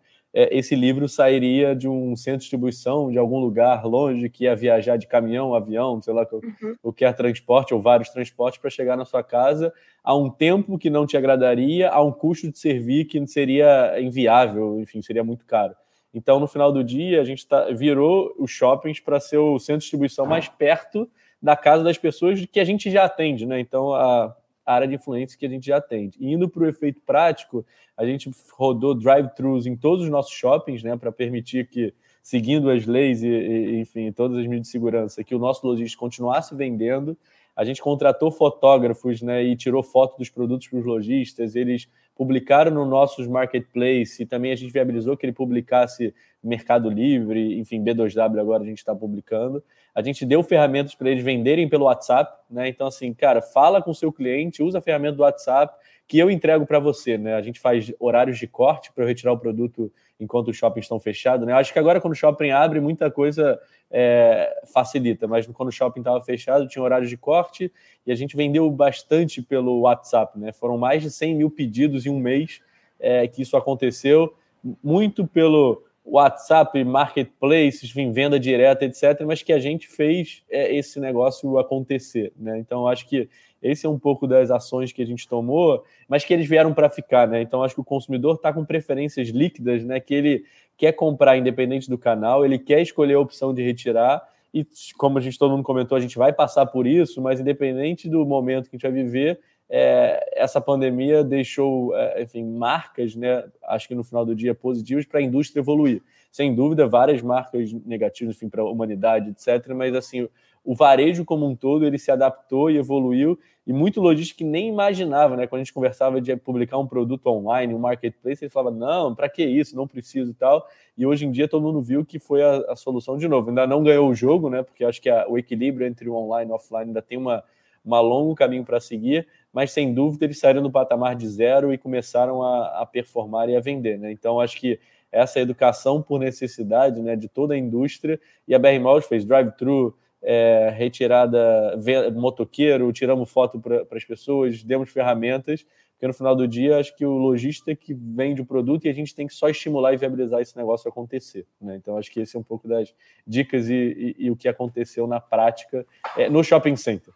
esse livro sairia de um centro de distribuição, de algum lugar longe, que ia viajar de caminhão, avião, sei lá, uhum. qualquer transporte ou vários transportes para chegar na sua casa a um tempo que não te agradaria, a um custo de servir que seria inviável, enfim, seria muito caro. Então, no final do dia, a gente tá, virou os shoppings para ser o centro de distribuição mais perto da casa das pessoas que a gente já atende, né? Então, a, área de influência que a gente já atende. E indo para o efeito prático, a gente rodou drive-thrus em todos os nossos shoppings, né, para permitir que, seguindo as leis e, e, enfim, todas as medidas de segurança, que o nosso lojista continuasse vendendo. A gente contratou fotógrafos, né, e tirou foto dos produtos para os lojistas. Eles publicaram no nossos marketplace e também a gente viabilizou que ele publicasse Mercado Livre, enfim, B2W agora a gente está publicando. A gente deu ferramentas para eles venderem pelo WhatsApp, né? Então, assim, cara, fala com o seu cliente, usa a ferramenta do WhatsApp que eu entrego para você, né? A gente faz horários de corte para retirar o produto enquanto os shoppings estão fechados, né? Eu acho que agora, quando o shopping abre, muita coisa é, facilita, mas quando o shopping estava fechado, tinha horários de corte e a gente vendeu bastante pelo WhatsApp, né? Foram mais de 100 mil pedidos em um mês é, que isso aconteceu, muito pelo WhatsApp, marketplaces, venda direta, etc., mas que a gente fez é, esse negócio acontecer. Né? Então, acho que esse é um pouco das ações que a gente tomou, mas que eles vieram para ficar. Né? Então, acho que o consumidor está com preferências líquidas, né? que ele quer comprar independente do canal, ele quer escolher a opção de retirar, e como a gente todo mundo comentou, a gente vai passar por isso, mas independente do momento que a gente vai viver, é, essa pandemia deixou, é, enfim, marcas, né, acho que no final do dia positivas para a indústria evoluir. Sem dúvida, várias marcas negativas, enfim, para a humanidade, etc. Mas assim, o varejo como um todo ele se adaptou e evoluiu e muito lojista que nem imaginava, né? Quando a gente conversava de publicar um produto online, um marketplace, ele falava não, para que isso? Não preciso e tal. E hoje em dia todo mundo viu que foi a, a solução de novo. Ainda não ganhou o jogo, né? Porque acho que a, o equilíbrio entre o online e o offline ainda tem uma uma longo caminho para seguir, mas sem dúvida eles saíram do patamar de zero e começaram a, a performar e a vender. Né? Então, acho que essa educação por necessidade né, de toda a indústria, e a BR Malls fez drive-thru, é, retirada motoqueiro, tiramos foto para as pessoas, demos ferramentas, porque no final do dia acho que o lojista que vende o produto e a gente tem que só estimular e viabilizar esse negócio acontecer. Né? Então acho que esse é um pouco das dicas e, e, e o que aconteceu na prática é, no shopping center.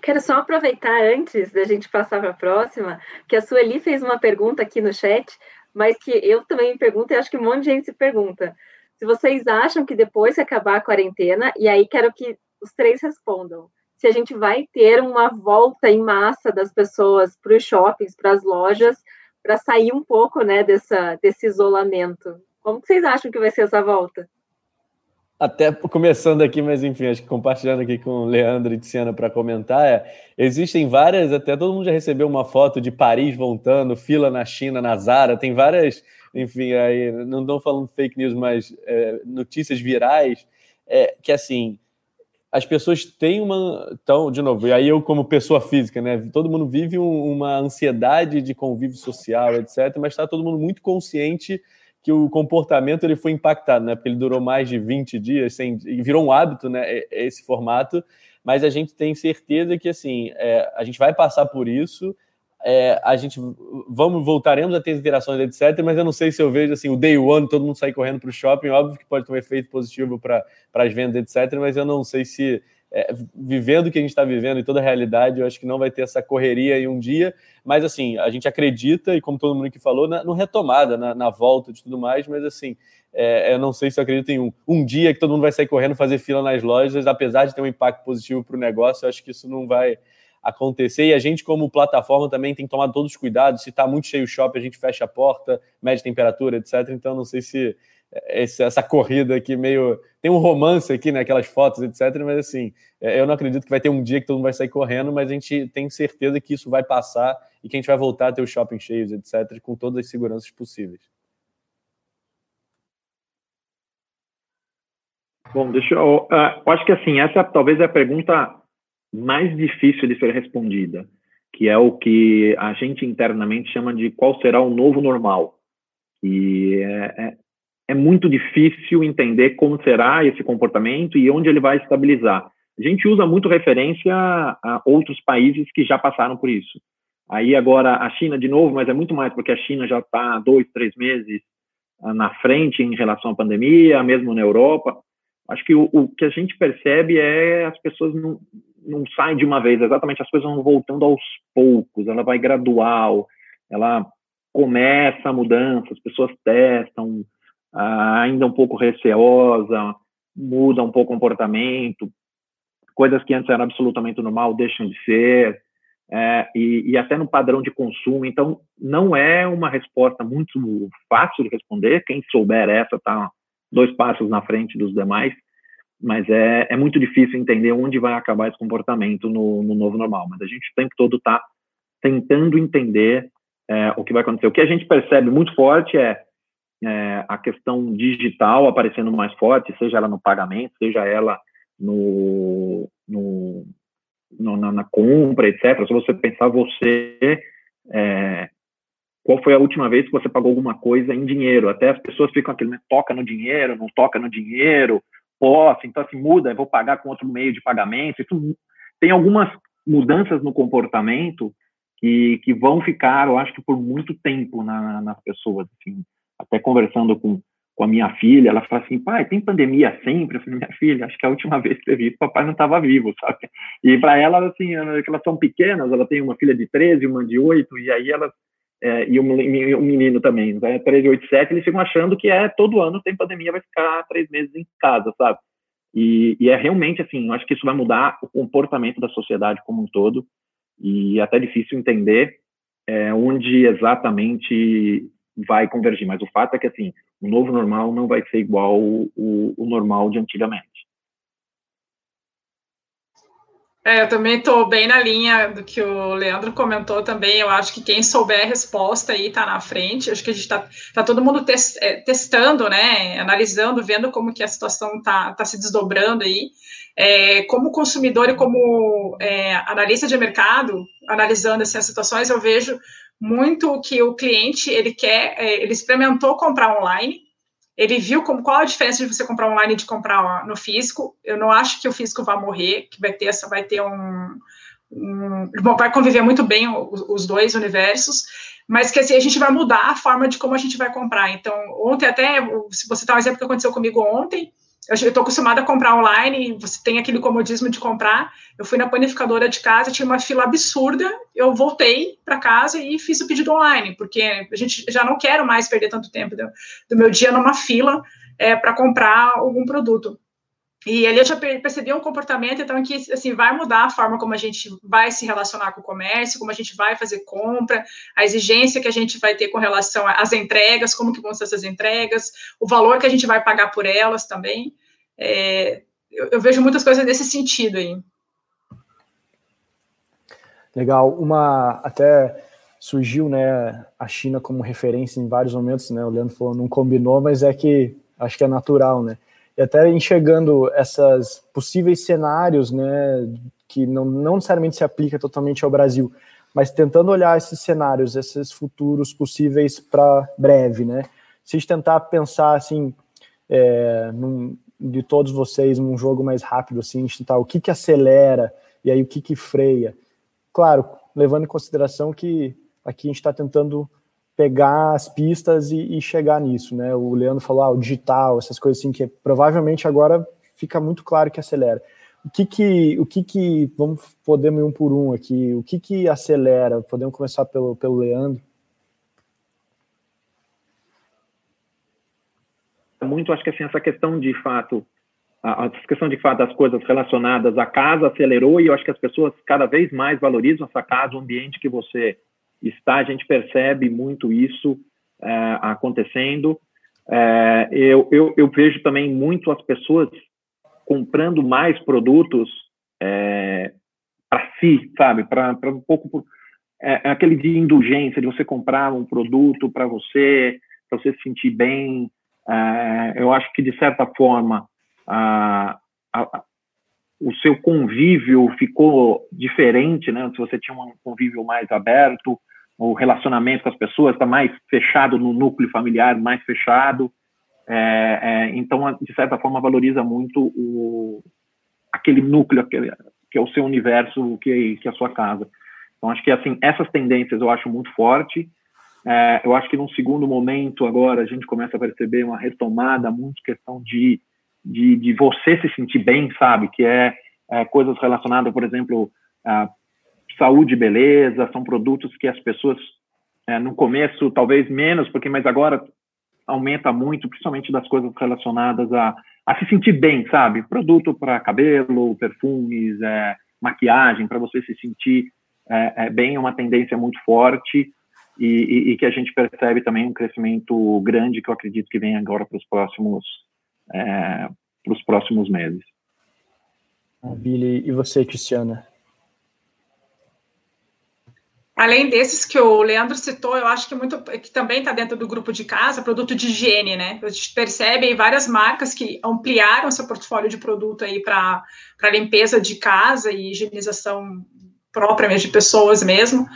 Quero só aproveitar antes da gente passar para a próxima, que a Sueli fez uma pergunta aqui no chat, mas que eu também me pergunto e acho que um monte de gente se pergunta. Se vocês acham que depois que acabar a quarentena, e aí quero que os três respondam, se a gente vai ter uma volta em massa das pessoas para os shoppings, para as lojas, para sair um pouco né, dessa, desse isolamento. Como vocês acham que vai ser essa volta? até começando aqui, mas enfim, acho que compartilhando aqui com o Leandro e Tiziana para comentar, é, existem várias, até todo mundo já recebeu uma foto de Paris voltando, fila na China, na Zara, tem várias, enfim, aí não estou falando fake news, mas é, notícias virais, é, que assim, as pessoas têm uma. Então, de novo, e aí eu, como pessoa física, né? Todo mundo vive um, uma ansiedade de convívio social, etc., mas está todo mundo muito consciente que o comportamento ele foi impactado, né? Porque ele durou mais de 20 dias, sem, e virou um hábito, né? Esse formato. Mas a gente tem certeza que assim é, a gente vai passar por isso. É, a gente vamos voltaremos a ter interações, etc. Mas eu não sei se eu vejo assim o day one, todo mundo sair correndo para o shopping. Óbvio que pode ter um efeito positivo para as vendas, etc. Mas eu não sei se é, vivendo o que a gente está vivendo e toda a realidade, eu acho que não vai ter essa correria em um dia, mas assim, a gente acredita, e como todo mundo que falou, na, no retomada, na, na volta de tudo mais, mas assim, é, eu não sei se eu acredito em um, um dia que todo mundo vai sair correndo fazer fila nas lojas, apesar de ter um impacto positivo para o negócio, eu acho que isso não vai acontecer. E a gente, como plataforma, também tem tomado todos os cuidados. Se está muito cheio o shopping, a gente fecha a porta, mede temperatura, etc. Então, não sei se essa corrida aqui meio. Tem um romance aqui, né? Aquelas fotos, etc. Mas assim, é, eu não acredito que vai ter um dia que todo mundo vai sair correndo, mas a gente tem certeza que isso vai passar e que a gente vai voltar a ter os shopping cheios, etc., com todas as seguranças possíveis. Bom, deixa eu. Uh, acho que assim, essa talvez é a pergunta mais difícil de ser respondida, que é o que a gente internamente chama de qual será o novo normal. E é, é, é muito difícil entender como será esse comportamento e onde ele vai estabilizar. A gente usa muito referência a outros países que já passaram por isso. Aí agora a China de novo, mas é muito mais porque a China já está dois, três meses ah, na frente em relação à pandemia, mesmo na Europa. Acho que o, o que a gente percebe é as pessoas não, não saem de uma vez, exatamente as coisas vão voltando aos poucos, ela vai gradual, ela começa a mudança, as pessoas testam, ainda um pouco receosa, muda um pouco o comportamento, coisas que antes eram absolutamente normal deixam de ser, é, e, e, até no padrão de consumo. Então, não é uma resposta muito fácil de responder. Quem souber essa está dois passos na frente dos demais, mas é, é muito difícil entender onde vai acabar esse comportamento no, no novo normal. Mas a gente o tempo todo está tentando entender é, o que vai acontecer. O que a gente percebe muito forte é é, a questão digital aparecendo mais forte, seja ela no pagamento, seja ela no, no, no na, na, compra, etc. Se você pensar você, é, qual foi a última vez que você pagou alguma coisa em dinheiro? Até as pessoas ficam aquele, né, toca no dinheiro, não toca no dinheiro, posso, então assim, muda, vou pagar com outro meio de pagamento. Isso tem algumas mudanças no comportamento que, que vão ficar, eu acho que por muito tempo na, nas pessoas, assim até conversando com, com a minha filha, ela fala assim, pai, tem pandemia sempre? Eu falei, minha filha, acho que a última vez que teve isso, papai não estava vivo, sabe? E para ela, assim, elas são pequenas, ela tem uma filha de 13, uma de 8, e aí elas, é, e um, um, menino também, né, 13, 8, 7, eles ficam achando que é todo ano tem pandemia, vai ficar três meses em casa, sabe? E, e é realmente assim, eu acho que isso vai mudar o comportamento da sociedade como um todo, e é até difícil entender é, onde exatamente vai convergir. Mas o fato é que, assim, o novo normal não vai ser igual o, o normal de antigamente. É, eu também estou bem na linha do que o Leandro comentou também. Eu acho que quem souber a resposta aí está na frente. Acho que a gente está tá todo mundo é, testando, né? Analisando, vendo como que a situação está tá se desdobrando aí. É, como consumidor e como é, analista de mercado, analisando essas situações, eu vejo muito que o cliente ele quer, é, ele experimentou comprar online, ele viu como, qual a diferença de você comprar online e de comprar no físico. Eu não acho que o físico vai morrer, que vai ter essa, vai ter um, um vai conviver muito bem os, os dois universos, mas que assim, a gente vai mudar a forma de como a gente vai comprar. Então, ontem até, se você tá um exemplo que aconteceu comigo ontem, eu estou acostumada a comprar online, você tem aquele comodismo de comprar. Eu fui na panificadora de casa, tinha uma fila absurda. Eu voltei para casa e fiz o pedido online, porque a gente já não quero mais perder tanto tempo do, do meu dia numa fila é, para comprar algum produto. E ali eu já percebi um comportamento, então, que assim, vai mudar a forma como a gente vai se relacionar com o comércio, como a gente vai fazer compra, a exigência que a gente vai ter com relação às entregas, como que vão ser essas entregas, o valor que a gente vai pagar por elas também. É, eu, eu, vejo muitas coisas nesse sentido aí. Legal. Uma até surgiu, né, a China como referência em vários momentos, né? O Leandro falou, não combinou, mas é que acho que é natural, né? E até enxergando essas possíveis cenários, né, que não, não necessariamente se aplica totalmente ao Brasil, mas tentando olhar esses cenários, esses futuros possíveis para breve, né? Se tentar pensar assim, é, num, de todos vocês, num jogo mais rápido, assim, tentar o que que acelera e aí o que que freia. Claro, levando em consideração que aqui a gente está tentando pegar as pistas e, e, chegar nisso, né? O Leandro falou, ah, o digital, essas coisas assim, que provavelmente agora fica muito claro que acelera. o que que, o que que, vamos, podemos ir um por um aqui, o que que acelera? Podemos começar pelo, pelo Leandro? Muito, acho que assim, essa questão de fato, a, a questão de fato das coisas relacionadas à casa acelerou e eu acho que as pessoas cada vez mais valorizam essa casa, o ambiente que você está, a gente percebe muito isso é, acontecendo. É, eu, eu, eu, vejo também muito as pessoas comprando mais produtos é, para si, sabe? Para um pouco. É, é, aquele de indulgência, de você comprar um produto para você, para você se sentir bem. Eu acho que, de certa forma, a, a, o seu convívio ficou diferente, né? Se você tinha um convívio mais aberto, o relacionamento com as pessoas está mais fechado no núcleo familiar, mais fechado. É, é, então, de certa forma, valoriza muito o, aquele núcleo aquele, que é o seu universo, que, que é a sua casa. Então, acho que assim essas tendências eu acho muito forte. É, eu acho que num segundo momento agora a gente começa a perceber uma retomada, muito questão de, de, de você se sentir bem, sabe? Que é, é coisas relacionadas, por exemplo, a saúde e beleza, são produtos que as pessoas, é, no começo, talvez menos, porque mas agora aumenta muito, principalmente das coisas relacionadas a, a se sentir bem, sabe? Produto para cabelo, perfumes, é, maquiagem, para você se sentir é, é, bem, é uma tendência muito forte e, e, e, que a gente percebe também um crescimento grande que eu acredito que vem agora para os próximos, é, para os próximos meses. Billy, e você, Cristiana? Além desses que o Leandro citou, eu acho que muito que também está dentro do grupo de casa, produto de higiene, né? A gente percebe várias marcas que ampliaram seu portfólio de produto aí para limpeza de casa e higienização própria mesmo, de pessoas mesmo.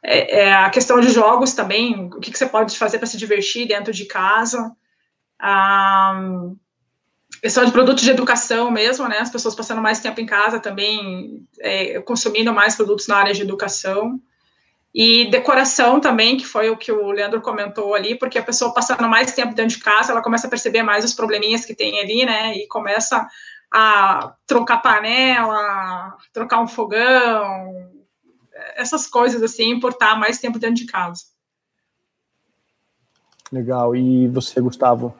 É, é, a questão de jogos também, o que, que você pode fazer para se divertir dentro de casa. A questão de produtos de educação mesmo, né? As pessoas passando mais tempo em casa também, é, consumindo mais produtos na área de educação. E decoração também, que foi o que o Leandro comentou ali, porque a pessoa passando mais tempo dentro de casa, ela começa a perceber mais os probleminhas que tem ali, né? E começa a trocar panela, trocar um fogão, essas coisas assim, por estar mais tempo dentro de casa. Legal. E você, Gustavo?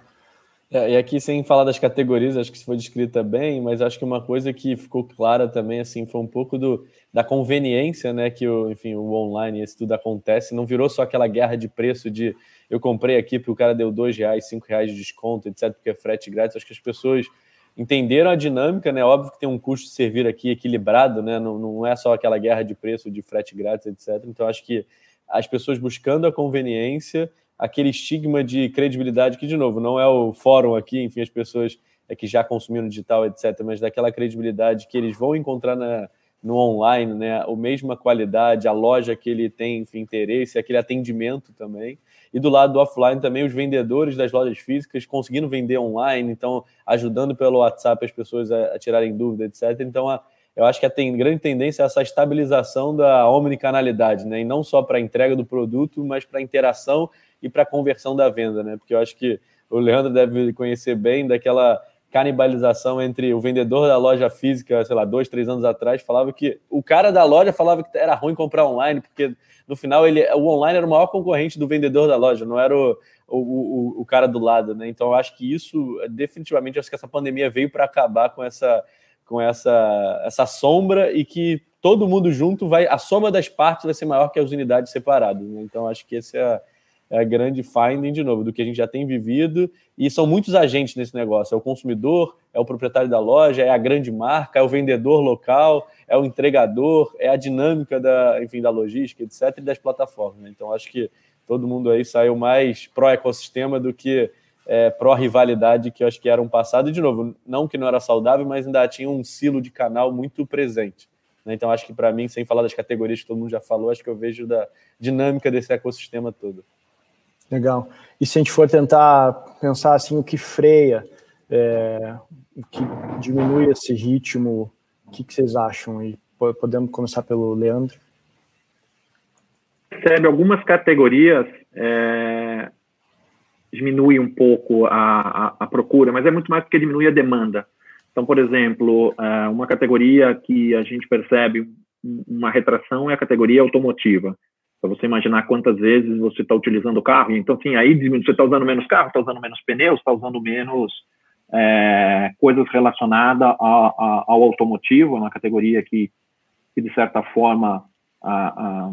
É, e aqui, sem falar das categorias, acho que foi descrita bem, mas acho que uma coisa que ficou clara também, assim, foi um pouco do, da conveniência, né, que o, enfim, o online, esse tudo acontece, não virou só aquela guerra de preço de eu comprei aqui porque o cara deu dois reais, cinco reais de desconto, etc, porque é frete grátis, acho que as pessoas entenderam a dinâmica, né, óbvio que tem um custo de servir aqui equilibrado, né, não, não é só aquela guerra de preço de frete grátis, etc, então acho que as pessoas buscando a conveniência aquele estigma de credibilidade, que, de novo, não é o fórum aqui, enfim, as pessoas é, que já consumiram digital, etc., mas daquela credibilidade que eles vão encontrar na, no online, né, a mesma qualidade, a loja que ele tem enfim, interesse, aquele atendimento também. E do lado do offline também, os vendedores das lojas físicas conseguindo vender online, então ajudando pelo WhatsApp as pessoas a, a tirarem dúvida, etc. Então, a, eu acho que a tem, grande tendência é essa estabilização da omnicanalidade, né? E não só para a entrega do produto, mas para a interação e para a conversão da venda, né? Porque eu acho que o Leandro deve conhecer bem daquela canibalização entre o vendedor da loja física, sei lá, dois, três anos atrás, falava que o cara da loja falava que era ruim comprar online, porque no final ele, o online era o maior concorrente do vendedor da loja, não era o, o, o, o cara do lado, né? Então eu acho que isso, definitivamente, acho que essa pandemia veio para acabar com essa com essa, essa sombra e que todo mundo junto vai, a soma das partes vai ser maior que as unidades separadas. Né? Então acho que esse é é grande finding, de novo, do que a gente já tem vivido. E são muitos agentes nesse negócio: é o consumidor, é o proprietário da loja, é a grande marca, é o vendedor local, é o entregador, é a dinâmica da, enfim, da logística, etc., e das plataformas. Né? Então, acho que todo mundo aí saiu mais pró-ecossistema do que é, pró-rivalidade que eu acho que era um passado. E, de novo, não que não era saudável, mas ainda tinha um silo de canal muito presente. Né? Então, acho que para mim, sem falar das categorias que todo mundo já falou, acho que eu vejo da dinâmica desse ecossistema todo. Legal. E se a gente for tentar pensar assim, o que freia, é, o que diminui esse ritmo, o que, que vocês acham? E podemos começar pelo Leandro. Percebe algumas categorias é, diminui um pouco a, a, a, procura, mas é muito mais porque diminui a demanda. Então, por exemplo, é, uma categoria que a gente percebe uma retração é a categoria automotiva. Para você imaginar quantas vezes você está utilizando o carro, então, assim, aí você está usando menos carro, está usando menos pneus, está usando menos é, coisas relacionadas a, a, ao automotivo, uma categoria que, que de certa forma, a,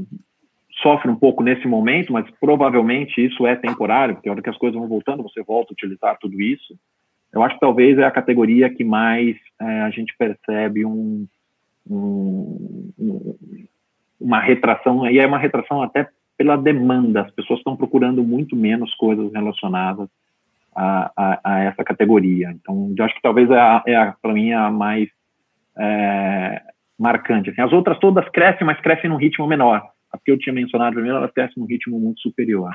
sofre um pouco nesse momento, mas provavelmente isso é temporário, porque a hora que as coisas vão voltando, você volta a utilizar tudo isso. Eu acho que talvez é a categoria que mais é, a gente percebe um, um, uma retração, e é uma retração até pela demanda, as pessoas estão procurando muito menos coisas relacionadas a, a, a essa categoria. Então, eu acho que talvez é, é para mim, a mais é, marcante. Assim, as outras todas crescem, mas crescem num ritmo menor. A que eu tinha mencionado primeiro, elas crescem num ritmo muito superior.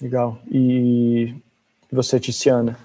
Legal. E você, Tiziana?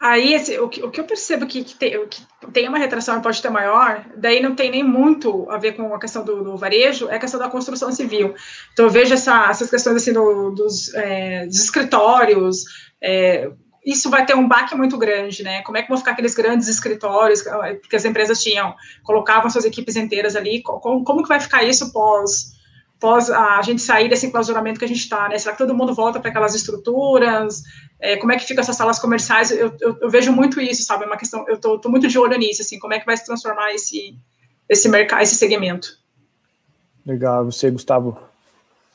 Aí, esse, o, que, o, que, eu percebo que, que, tem, que, tem, uma retração pode ter maior, daí não tem nem muito a ver com a questão do, do varejo, é a questão da construção civil. Então, eu vejo essa, essas questões assim, do, dos, é, dos, escritórios, é, isso vai ter um baque muito grande, né? Como é que vão ficar aqueles grandes escritórios que as empresas tinham, colocavam suas equipes inteiras ali, como, como que vai ficar isso pós pós a gente sair desse enclausuramento que a gente está, né? Será que todo mundo volta para aquelas estruturas? É, como é que ficam essas salas comerciais? Eu, eu, eu, vejo muito isso, sabe? É uma questão, eu tô, tô, muito de olho nisso, assim, como é que vai se transformar esse, esse mercado, esse segmento? Legal, você, Gustavo.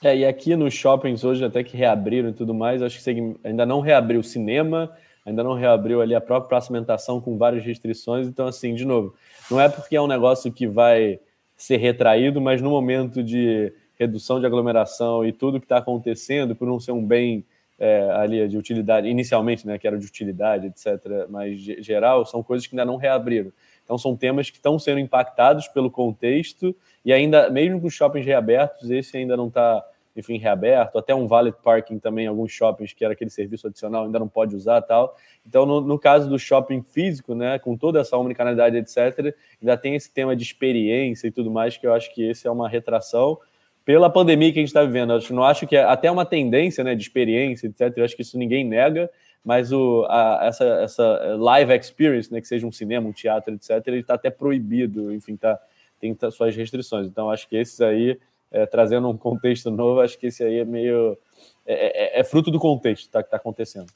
É, e aqui nos shoppings hoje, até que reabriram e tudo mais, acho que ainda não reabriu o cinema, ainda não reabriu ali a própria praça com várias restrições, então, assim, de novo, não é porque é um negócio que vai ser retraído, mas no momento de redução de aglomeração e tudo que está acontecendo, por não ser um bem é, ali de utilidade, inicialmente, né, que era de utilidade, etc., mas geral, são coisas que ainda não reabriram. Então, são temas que estão sendo impactados pelo contexto e ainda, mesmo com os shoppings reabertos, esse ainda não está, enfim, reaberto. Até um valet parking também, alguns shoppings que era aquele serviço adicional, ainda não pode usar tal. Então, no, no caso do shopping físico, né, com toda essa omnicanalidade, etc., ainda tem esse tema de experiência e tudo mais, que eu acho que esse é uma retração pela pandemia que a gente está vivendo. Eu não acho que é até uma tendência né, de experiência, etc. Eu acho que isso ninguém nega, mas o, a, essa, essa live experience, né, que seja um cinema, um teatro, etc., ele está até proibido, enfim, tá, tem tá, suas restrições. Então, acho que esses aí, é, trazendo um contexto novo, acho que esse aí é meio. É, é, é fruto do contexto tá, que está acontecendo.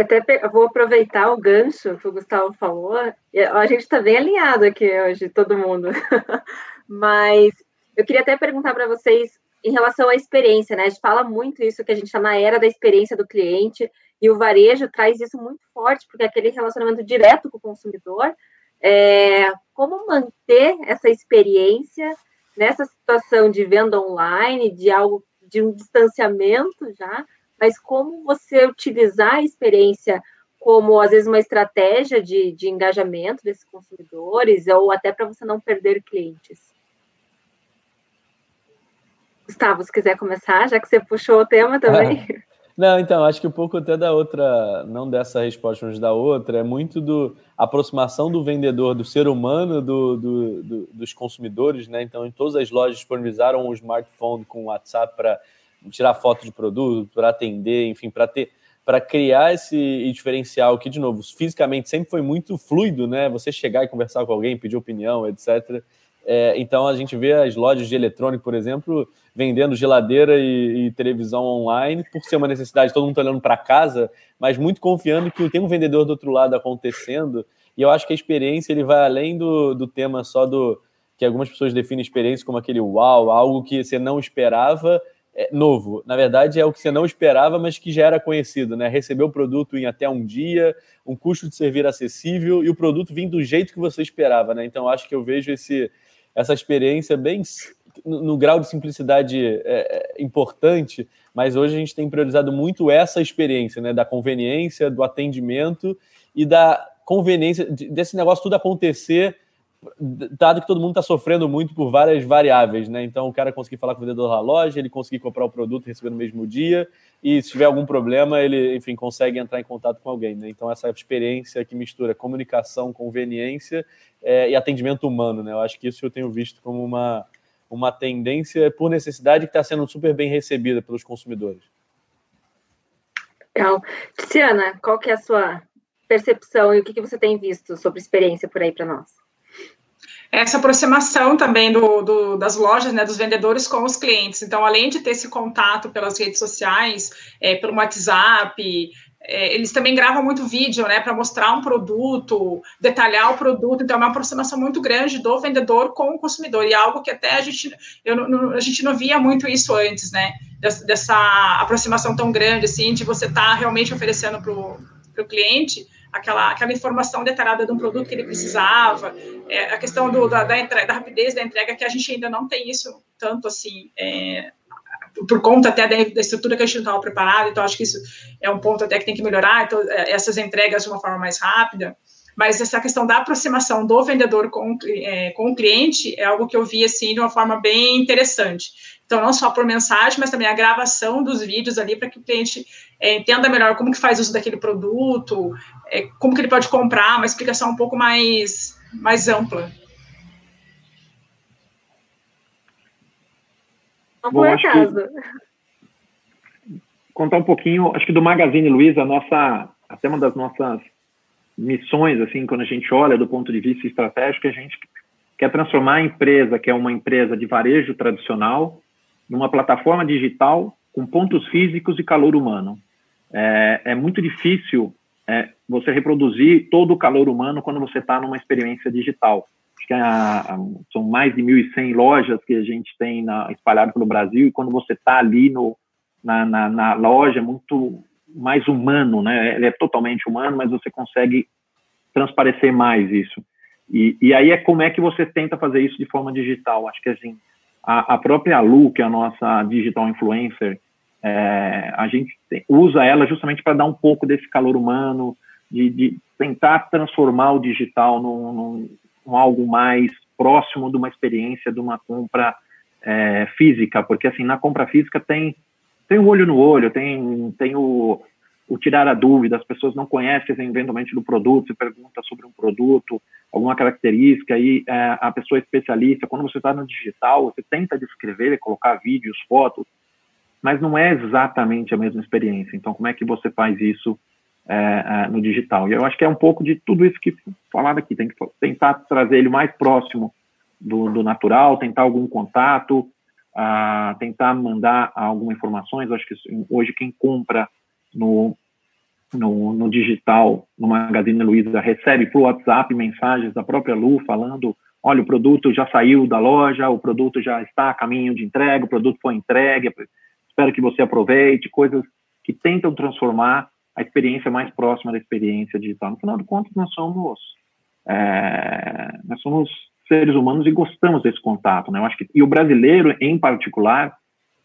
Até vou aproveitar o gancho que o Gustavo falou. A gente está bem alinhado aqui hoje, todo mundo. Mas eu queria até perguntar para vocês em relação à experiência, né? A gente fala muito isso que a gente chama era da experiência do cliente, e o varejo traz isso muito forte, porque é aquele relacionamento direto com o consumidor. É, como manter essa experiência nessa situação de venda online, de algo de um distanciamento já, mas como você utilizar a experiência como, às vezes, uma estratégia de, de engajamento desses consumidores, ou até para você não perder clientes. Gustavo, se quiser começar, já que você puxou o tema também. Não, então, acho que um pouco até da outra, não dessa resposta, mas da outra, é muito do aproximação do vendedor, do ser humano, do, do, do dos consumidores, né? Então, em todas as lojas disponibilizaram um smartphone com WhatsApp para tirar foto de produto, para atender, enfim, para ter para criar esse diferencial que, de novo, fisicamente sempre foi muito fluido, né? Você chegar e conversar com alguém, pedir opinião, etc. É, então a gente vê as lojas de eletrônico, por exemplo, vendendo geladeira e, e televisão online por ser uma necessidade, todo mundo está olhando para casa, mas muito confiando que tem um vendedor do outro lado acontecendo. E eu acho que a experiência ele vai além do, do tema só do que algumas pessoas definem experiência como aquele uau, algo que você não esperava novo. Na verdade, é o que você não esperava, mas que já era conhecido, né? Receber o produto em até um dia, um custo de servir acessível e o produto vir do jeito que você esperava, né? Então, acho que eu vejo esse, essa experiência bem no, no grau de simplicidade é, é, importante, mas hoje a gente tem priorizado muito essa experiência, né? Da conveniência, do atendimento e da conveniência desse negócio tudo acontecer dado que todo mundo está sofrendo muito por várias variáveis, né? Então, o cara conseguir falar com o vendedor da loja, ele conseguir comprar o produto e receber no mesmo dia, e se tiver algum problema, ele, enfim, consegue entrar em contato com alguém, né? Então, essa experiência que mistura comunicação, conveniência é, e atendimento humano, né? Eu acho que isso eu tenho visto como uma, uma tendência por necessidade que está sendo super bem recebida pelos consumidores. Legal. Tiziana, qual que é a sua percepção e o que, que você tem visto sobre experiência por aí para nós? Essa aproximação também do, do, das lojas, né, dos vendedores com os clientes. Então, além de ter esse contato pelas redes sociais, é, pelo WhatsApp, é, eles também gravam muito vídeo, né, para mostrar um produto, detalhar o produto. Então, é uma aproximação muito grande do vendedor com o consumidor e é algo que até a gente, eu, não, a gente não via muito isso antes, né, dessa, dessa aproximação tão grande, assim, de você estar tá realmente oferecendo para o cliente aquela, aquela informação detalhada de um produto que ele precisava, é, a questão do, da, da, entrega, da, rapidez da entrega, que a gente ainda não tem isso tanto assim, é, por conta até da, da, estrutura que a gente não estava preparado, então acho que isso é um ponto até que tem que melhorar, então, é, essas entregas de uma forma mais rápida, mas essa questão da aproximação do vendedor com, é, com o cliente é algo que eu vi assim de uma forma bem interessante. Então, não só por mensagem, mas também a gravação dos vídeos ali para que o cliente é, entenda melhor como que faz uso daquele produto, é, como que ele pode comprar, uma explicação um pouco mais, mais ampla. Não por acaso. Contar um pouquinho, acho que do Magazine Luiza, a nossa, até uma das nossas missões, assim, quando a gente olha do ponto de vista estratégico, a gente quer transformar a empresa, que é uma empresa de varejo tradicional, numa plataforma digital com pontos físicos e calor humano. É, é muito difícil é, você reproduzir todo o calor humano quando você está numa experiência digital. Acho que a, a, são mais de 1.100 lojas que a gente tem na, espalhado pelo Brasil e quando você está ali no, na, na, na, loja é muito mais humano, né? Ele é totalmente humano, mas você consegue transparecer mais isso. E, e aí é como é que você tenta fazer isso de forma digital. Acho que assim, a, a própria Lu, que é a nossa digital influencer, é, a gente usa ela justamente para dar um pouco desse calor humano, de, de tentar transformar o digital num, num, num, algo mais próximo de uma experiência de uma compra é, física, porque assim na compra física tem tem o olho no olho, tem tem o, o tirar a dúvida, as pessoas não conhecem eventualmente do produto, você pergunta sobre um produto, alguma característica, e é, a pessoa é especialista, quando você está no digital, você tenta descrever, colocar vídeos, fotos, mas não é exatamente a mesma experiência. Então, como é que você faz isso é, é, no digital? E eu acho que é um pouco de tudo isso que falado aqui, tem que tentar trazer ele mais próximo do, do natural, tentar algum contato, uh, tentar mandar algumas informações. Eu acho que hoje quem compra no, no, no digital, no Magazine Luiza, recebe por WhatsApp mensagens da própria Lu falando: olha, o produto já saiu da loja, o produto já está a caminho de entrega, o produto foi entregue, espero que você aproveite, coisas que tentam transformar a experiência mais próxima da experiência digital. No final de contas, nós somos, é, nós somos seres humanos e gostamos desse contato, né? Eu acho que e o brasileiro, em particular,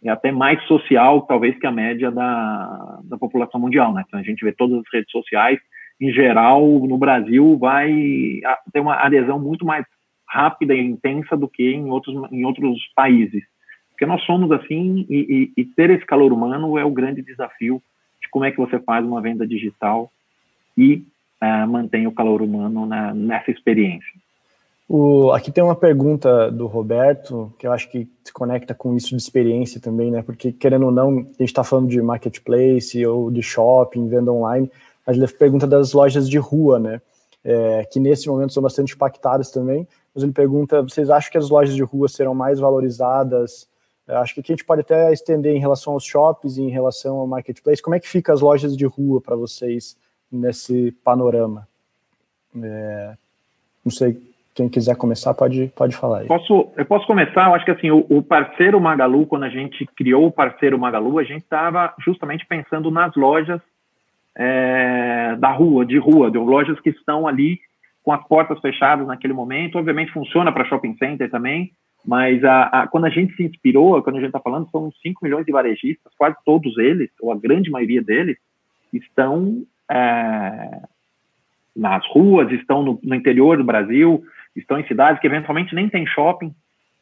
é até mais social, talvez, que a média da, da população mundial, né? Então, a gente vê todas as redes sociais, em geral, no Brasil, vai ter uma adesão muito mais rápida e intensa do que em outros, em outros países. Porque nós somos assim, e, e, e ter esse calor humano é o grande desafio de como é que você faz uma venda digital e uh, mantém o calor humano na, nessa experiência. O, aqui tem uma pergunta do Roberto, que eu acho que se conecta com isso de experiência também, né? Porque, querendo ou não, a gente está falando de marketplace ou de shopping, venda online, mas ele pergunta das lojas de rua, né? É, que nesse momento são bastante impactadas também. Mas ele pergunta: vocês acham que as lojas de rua serão mais valorizadas? Eu acho que aqui a gente pode até estender em relação aos shoppings e em relação ao marketplace. Como é que fica as lojas de rua para vocês nesse panorama? É, não sei quem quiser começar pode, pode falar aí. Posso, eu posso começar? Eu acho que assim, o, o parceiro Magalu, quando a gente criou o parceiro Magalu, a gente estava justamente pensando nas lojas é, da rua, de rua, de lojas que estão ali com as portas fechadas naquele momento. Obviamente funciona para shopping center também, mas a, a, quando a gente se inspirou, quando a gente está falando, são 5 milhões de varejistas, quase todos eles, ou a grande maioria deles, estão é, nas ruas, estão no, no interior do Brasil, estão em cidades que eventualmente nem tem shopping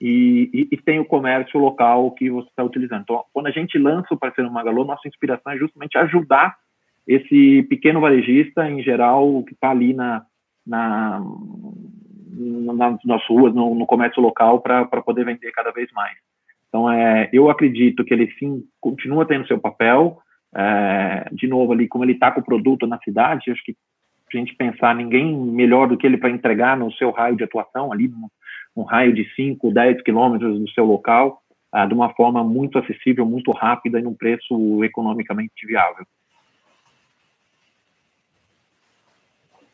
e, e, e tem o comércio local que você está utilizando. Então, quando a gente lança o Parceiro Magalu, nossa inspiração é justamente ajudar esse pequeno varejista, em geral, que está ali na, na, na, nas ruas, no, no comércio local, para poder vender cada vez mais. Então, é, eu acredito que ele sim continua tendo seu papel, é, de novo ali, como ele está com o produto na cidade, acho que a gente pensar ninguém melhor do que ele para entregar no seu raio de atuação, ali, um, um raio de 5, 10 quilômetros do seu local, ah, de uma forma muito acessível, muito rápida e num preço economicamente viável.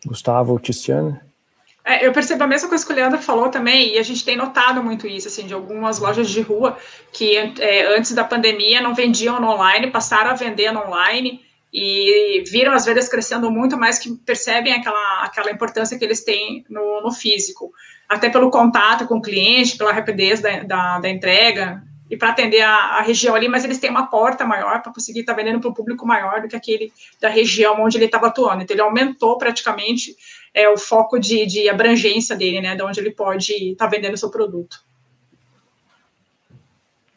Gustavo, Tiziana? É, eu percebo a mesma coisa que o Leandro falou também, e a gente tem notado muito isso, assim, de algumas lojas de rua que é, antes da pandemia não vendiam no online, passaram a vender no online e viram as vendas crescendo muito mais, que percebem aquela, aquela importância que eles têm no, no físico, até pelo contato com o cliente, pela rapidez da, da, da entrega, e para atender a, a, região ali, mas eles têm uma porta maior para conseguir estar tá vendendo para um público maior do que aquele da região onde ele estava atuando. Então, ele aumentou praticamente é, o foco de, de abrangência dele, né, de onde ele pode estar tá vendendo o seu produto.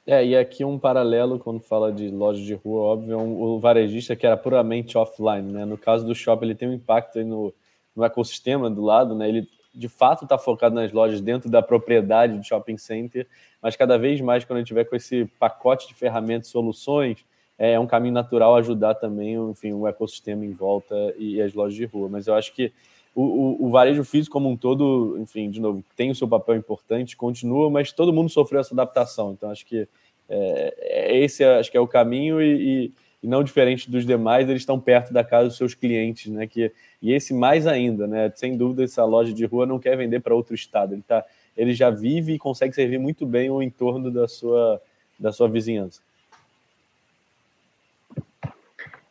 É, e aqui um paralelo, quando fala de loja de rua, óbvio, é um, o varejista que era puramente offline, né? No caso do shopping, ele tem um impacto no, no ecossistema do lado, né? Ele de fato está focado nas lojas dentro da propriedade de shopping center, mas cada vez mais, quando a gente tiver com esse pacote de ferramentas e soluções, é um caminho natural ajudar também enfim, o ecossistema em volta e, as lojas de rua. Mas eu acho que o, o, o, varejo físico como um todo, enfim, de novo, tem o seu papel importante, continua, mas todo mundo sofreu essa adaptação. Então, acho que é, é esse acho que é o caminho e, e, e, não diferente dos demais, eles estão perto da casa dos seus clientes, né? Que, e esse mais ainda, né? Sem dúvida, essa loja de rua não quer vender para outro estado. Ele, tá, ele já vive e consegue servir muito bem o entorno da sua, da sua vizinhança.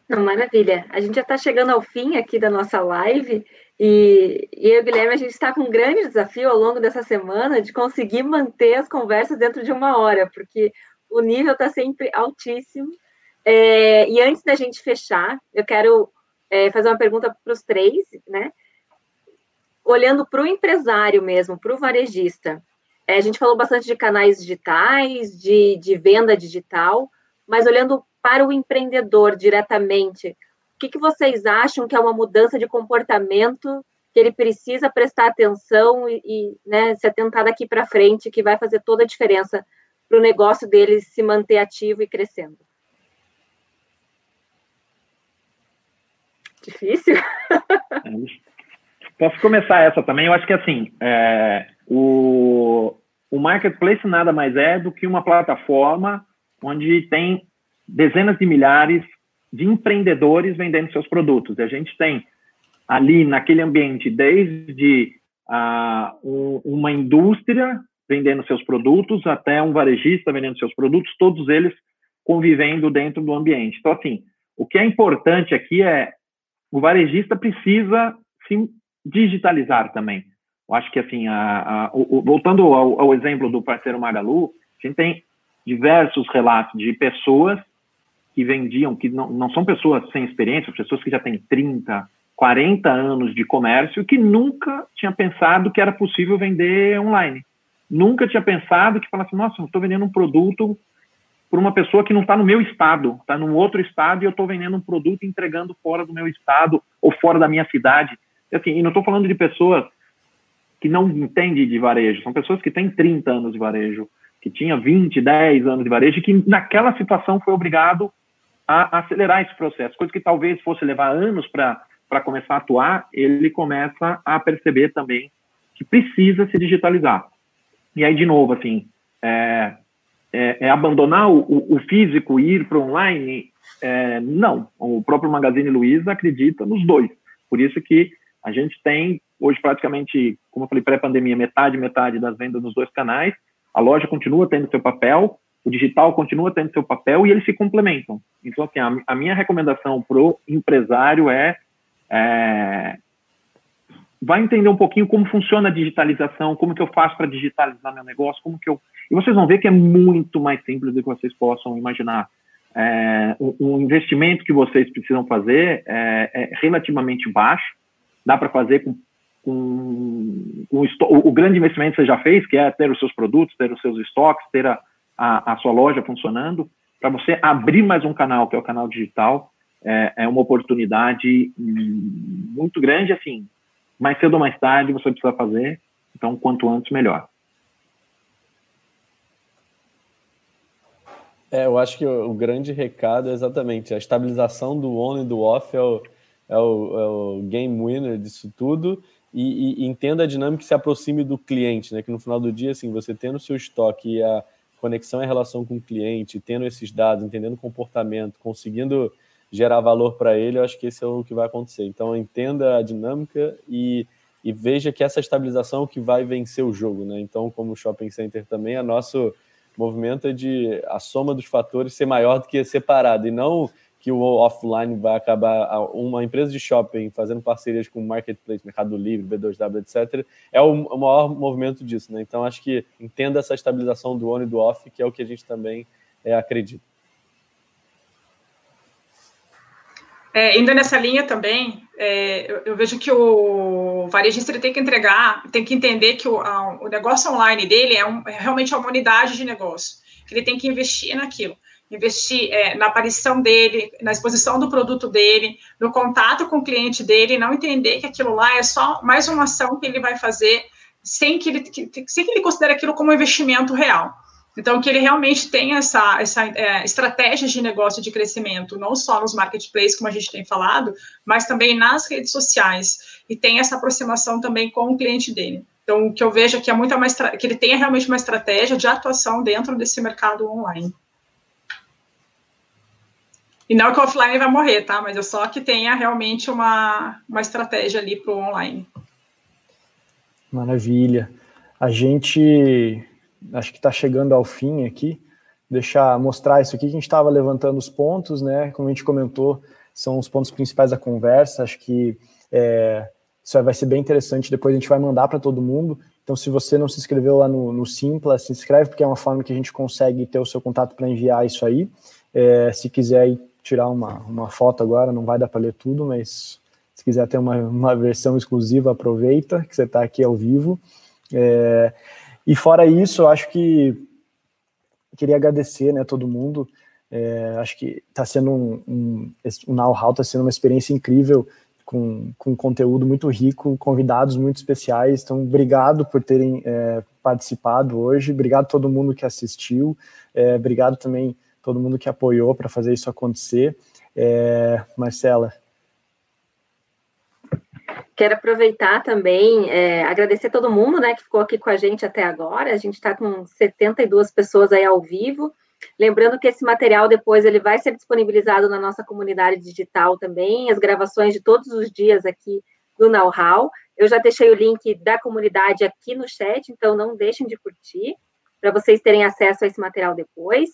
Não, maravilha. A gente já está chegando ao fim aqui da nossa live e, e eu Guilherme, a gente está com um grande desafio ao longo dessa semana de conseguir manter as conversas dentro de uma hora, porque o nível está sempre altíssimo. É, e antes da gente fechar, eu quero é, fazer uma pergunta para os três, né? Olhando para o empresário mesmo, para o varejista. É, a gente falou bastante de canais digitais, de, de venda digital, mas olhando para o empreendedor diretamente, que, que vocês acham que é uma mudança de comportamento que ele precisa prestar atenção e, e né, se atentar daqui para frente, que vai fazer toda a diferença para o negócio dele se manter ativo e crescendo? Difícil? Posso começar essa também? Eu acho que assim, é, o, o marketplace nada mais é do que uma plataforma onde tem dezenas de milhares de empreendedores vendendo seus produtos. E a gente tem ali naquele ambiente desde um, uma indústria vendendo seus produtos até um varejista vendendo seus produtos, todos eles convivendo dentro do ambiente. Então, assim, o que é importante aqui é o varejista precisa se digitalizar também. Eu acho que, assim, a, a, o, voltando ao, ao, exemplo do parceiro Magalu, a gente tem diversos relatos de pessoas que vendiam, que não, não são pessoas sem experiência, pessoas que já têm 30, 40 anos de comércio, que nunca tinha pensado que era possível vender online. Nunca tinha pensado que falasse, nossa, eu estou vendendo um produto por uma pessoa que não está no meu estado, está num outro estado e eu estou vendendo um produto entregando fora do meu estado ou fora da minha cidade. Assim, e não estou falando de pessoas que não entendem de varejo, são pessoas que têm 30 anos de varejo, que tinha 20, 10 anos de varejo e que naquela situação foi obrigado a acelerar esse processo, coisa que talvez fosse levar anos para começar a atuar, ele começa a perceber também que precisa se digitalizar. E aí, de novo, assim, é, é, é abandonar o, o, físico e ir para o online? É, não. O próprio Magazine Luiza acredita nos dois. Por isso que a gente tem hoje praticamente, como eu falei, pré-pandemia, metade, metade das vendas nos dois canais. A loja continua tendo seu papel, o digital continua tendo seu papel e eles se complementam. Então, assim, a, a minha recomendação para o empresário é, é, vai entender um pouquinho como funciona a digitalização, como que eu faço para digitalizar meu negócio, como que eu... E vocês vão ver que é muito mais simples do que vocês possam imaginar. É, o, investimento que vocês precisam fazer é, é relativamente baixo, dá para fazer com, com, com o, o, grande investimento que você já fez, que é ter os seus produtos, ter os seus estoques, ter a, a, a sua loja funcionando, para você abrir mais um canal, que é o canal digital, é, é uma oportunidade muito grande, assim, mais cedo ou mais tarde você precisa fazer, então quanto antes melhor. É, eu acho que o, o, grande recado é exatamente a estabilização do on e do off é o, é o, é o game winner disso tudo e, e, entenda a dinâmica que se aproxime do cliente, né? Que no final do dia, assim, você tendo o seu estoque e a conexão e relação com o cliente, tendo esses dados, entendendo o comportamento, conseguindo gerar valor para ele, eu acho que esse é o que vai acontecer. Então, entenda a dinâmica e, e veja que essa estabilização é o que vai vencer o jogo, né? Então, como shopping center também, a nosso movimento é de a soma dos fatores ser maior do que separado e não que o offline vai acabar, uma empresa de shopping fazendo parcerias com marketplace, Mercado Livre, B2W, etc., é o, maior movimento disso, né? Então, acho que entenda essa estabilização do on e do off, que é o que a gente também é, acredita. É, indo nessa linha também, é, eu, eu, vejo que o varejista tem que entregar, tem que entender que o, a, o negócio online dele é, um, é realmente uma unidade de negócio, que ele tem que investir naquilo investir é, na aparição dele, na exposição do produto dele, no contato com o cliente dele, não entender que aquilo lá é só mais uma ação que ele vai fazer sem que ele, que, sem que ele considere aquilo como um investimento real. Então, que ele realmente tenha essa, essa é, estratégia de negócio de crescimento, não só nos marketplaces, como a gente tem falado, mas também nas redes sociais, e tenha essa aproximação também com o cliente dele. Então, o que eu vejo é muito mais que ele tenha realmente uma estratégia de atuação dentro desse mercado online. E não que o offline vai morrer, tá? Mas é só que tenha realmente uma, uma estratégia ali para o online. Maravilha. A gente acho que está chegando ao fim aqui. Deixar mostrar isso aqui que a gente estava levantando os pontos, né? Como a gente comentou, são os pontos principais da conversa. Acho que é, isso vai ser bem interessante. Depois a gente vai mandar para todo mundo. Então, se você não se inscreveu lá no, no Simpla, se inscreve, porque é uma forma que a gente consegue ter o seu contato para enviar isso aí. É, se quiser tirar uma, uma foto agora, não vai dar para ler tudo, mas se quiser ter uma, uma versão exclusiva, aproveita que você está aqui ao vivo. É, e fora isso, eu acho que queria agradecer né, todo mundo. É, acho que está sendo um, um, o Know-how está sendo uma experiência incrível, com, com conteúdo muito rico, convidados muito especiais. Então, obrigado por terem é, participado hoje, obrigado a todo mundo que assistiu, é, obrigado também todo mundo que apoiou para fazer isso acontecer. É, Marcela. Quero aproveitar também, é, agradecer todo mundo né, que ficou aqui com a gente até agora. A gente está com 72 pessoas aí ao vivo. Lembrando que esse material depois ele vai ser disponibilizado na nossa comunidade digital também, as gravações de todos os dias aqui do Know-How. Eu já deixei o link da comunidade aqui no chat, então não deixem de curtir, para vocês terem acesso a esse material depois.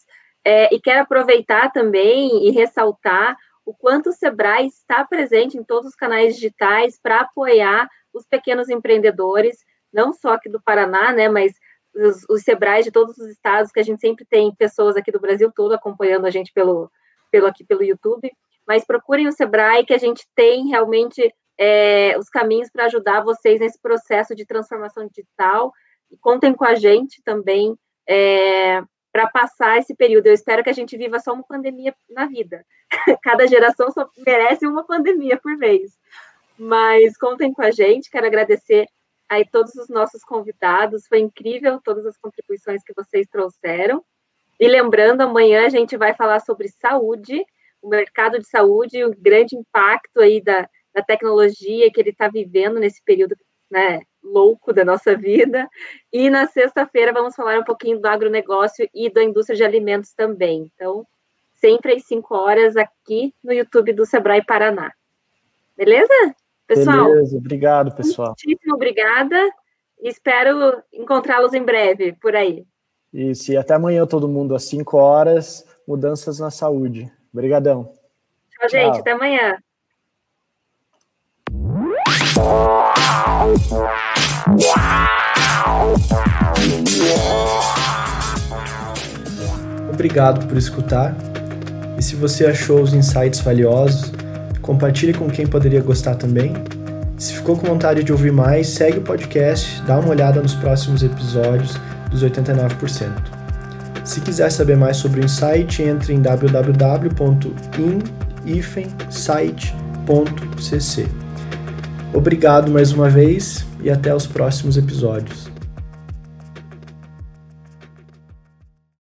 É, e quero aproveitar também e ressaltar o quanto o Sebrae está presente em todos os canais digitais para apoiar os pequenos empreendedores, não só aqui do Paraná, né, mas os, os Sebrae de todos os estados, que a gente sempre tem pessoas aqui do Brasil todo acompanhando a gente pelo, pelo aqui pelo YouTube, mas procurem o Sebrae, que a gente tem realmente é, os caminhos para ajudar vocês nesse processo de transformação digital, e contem com a gente também é, para passar esse período. Eu espero que a gente viva só uma pandemia na vida. Cada geração só merece uma pandemia por vez. Mas contem com a gente, quero agradecer aí todos os nossos convidados, foi incrível todas as contribuições que vocês trouxeram. E lembrando, amanhã a gente vai falar sobre saúde, o mercado de saúde, o grande impacto aí da, da tecnologia que ele está vivendo nesse período né, louco da nossa vida. E na sexta-feira vamos falar um pouquinho do agronegócio e da indústria de alimentos também. Então, sempre às 5 horas aqui no YouTube do Sebrae Paraná. Beleza? Pessoal? Beleza, obrigado, pessoal. Muitíssimo obrigada. Espero encontrá-los em breve por aí. Isso, e até amanhã todo mundo às 5 horas, mudanças na saúde. Obrigadão. Tchau, gente, até amanhã. Obrigado por escutar. E se você achou os insights valiosos, compartilhe com quem poderia gostar também. Se ficou com vontade de ouvir mais, segue o podcast, dá uma olhada nos próximos episódios dos 89%. Se quiser saber mais sobre o Insight, entre em www.in-site.cc. Obrigado mais uma vez e até os próximos episódios.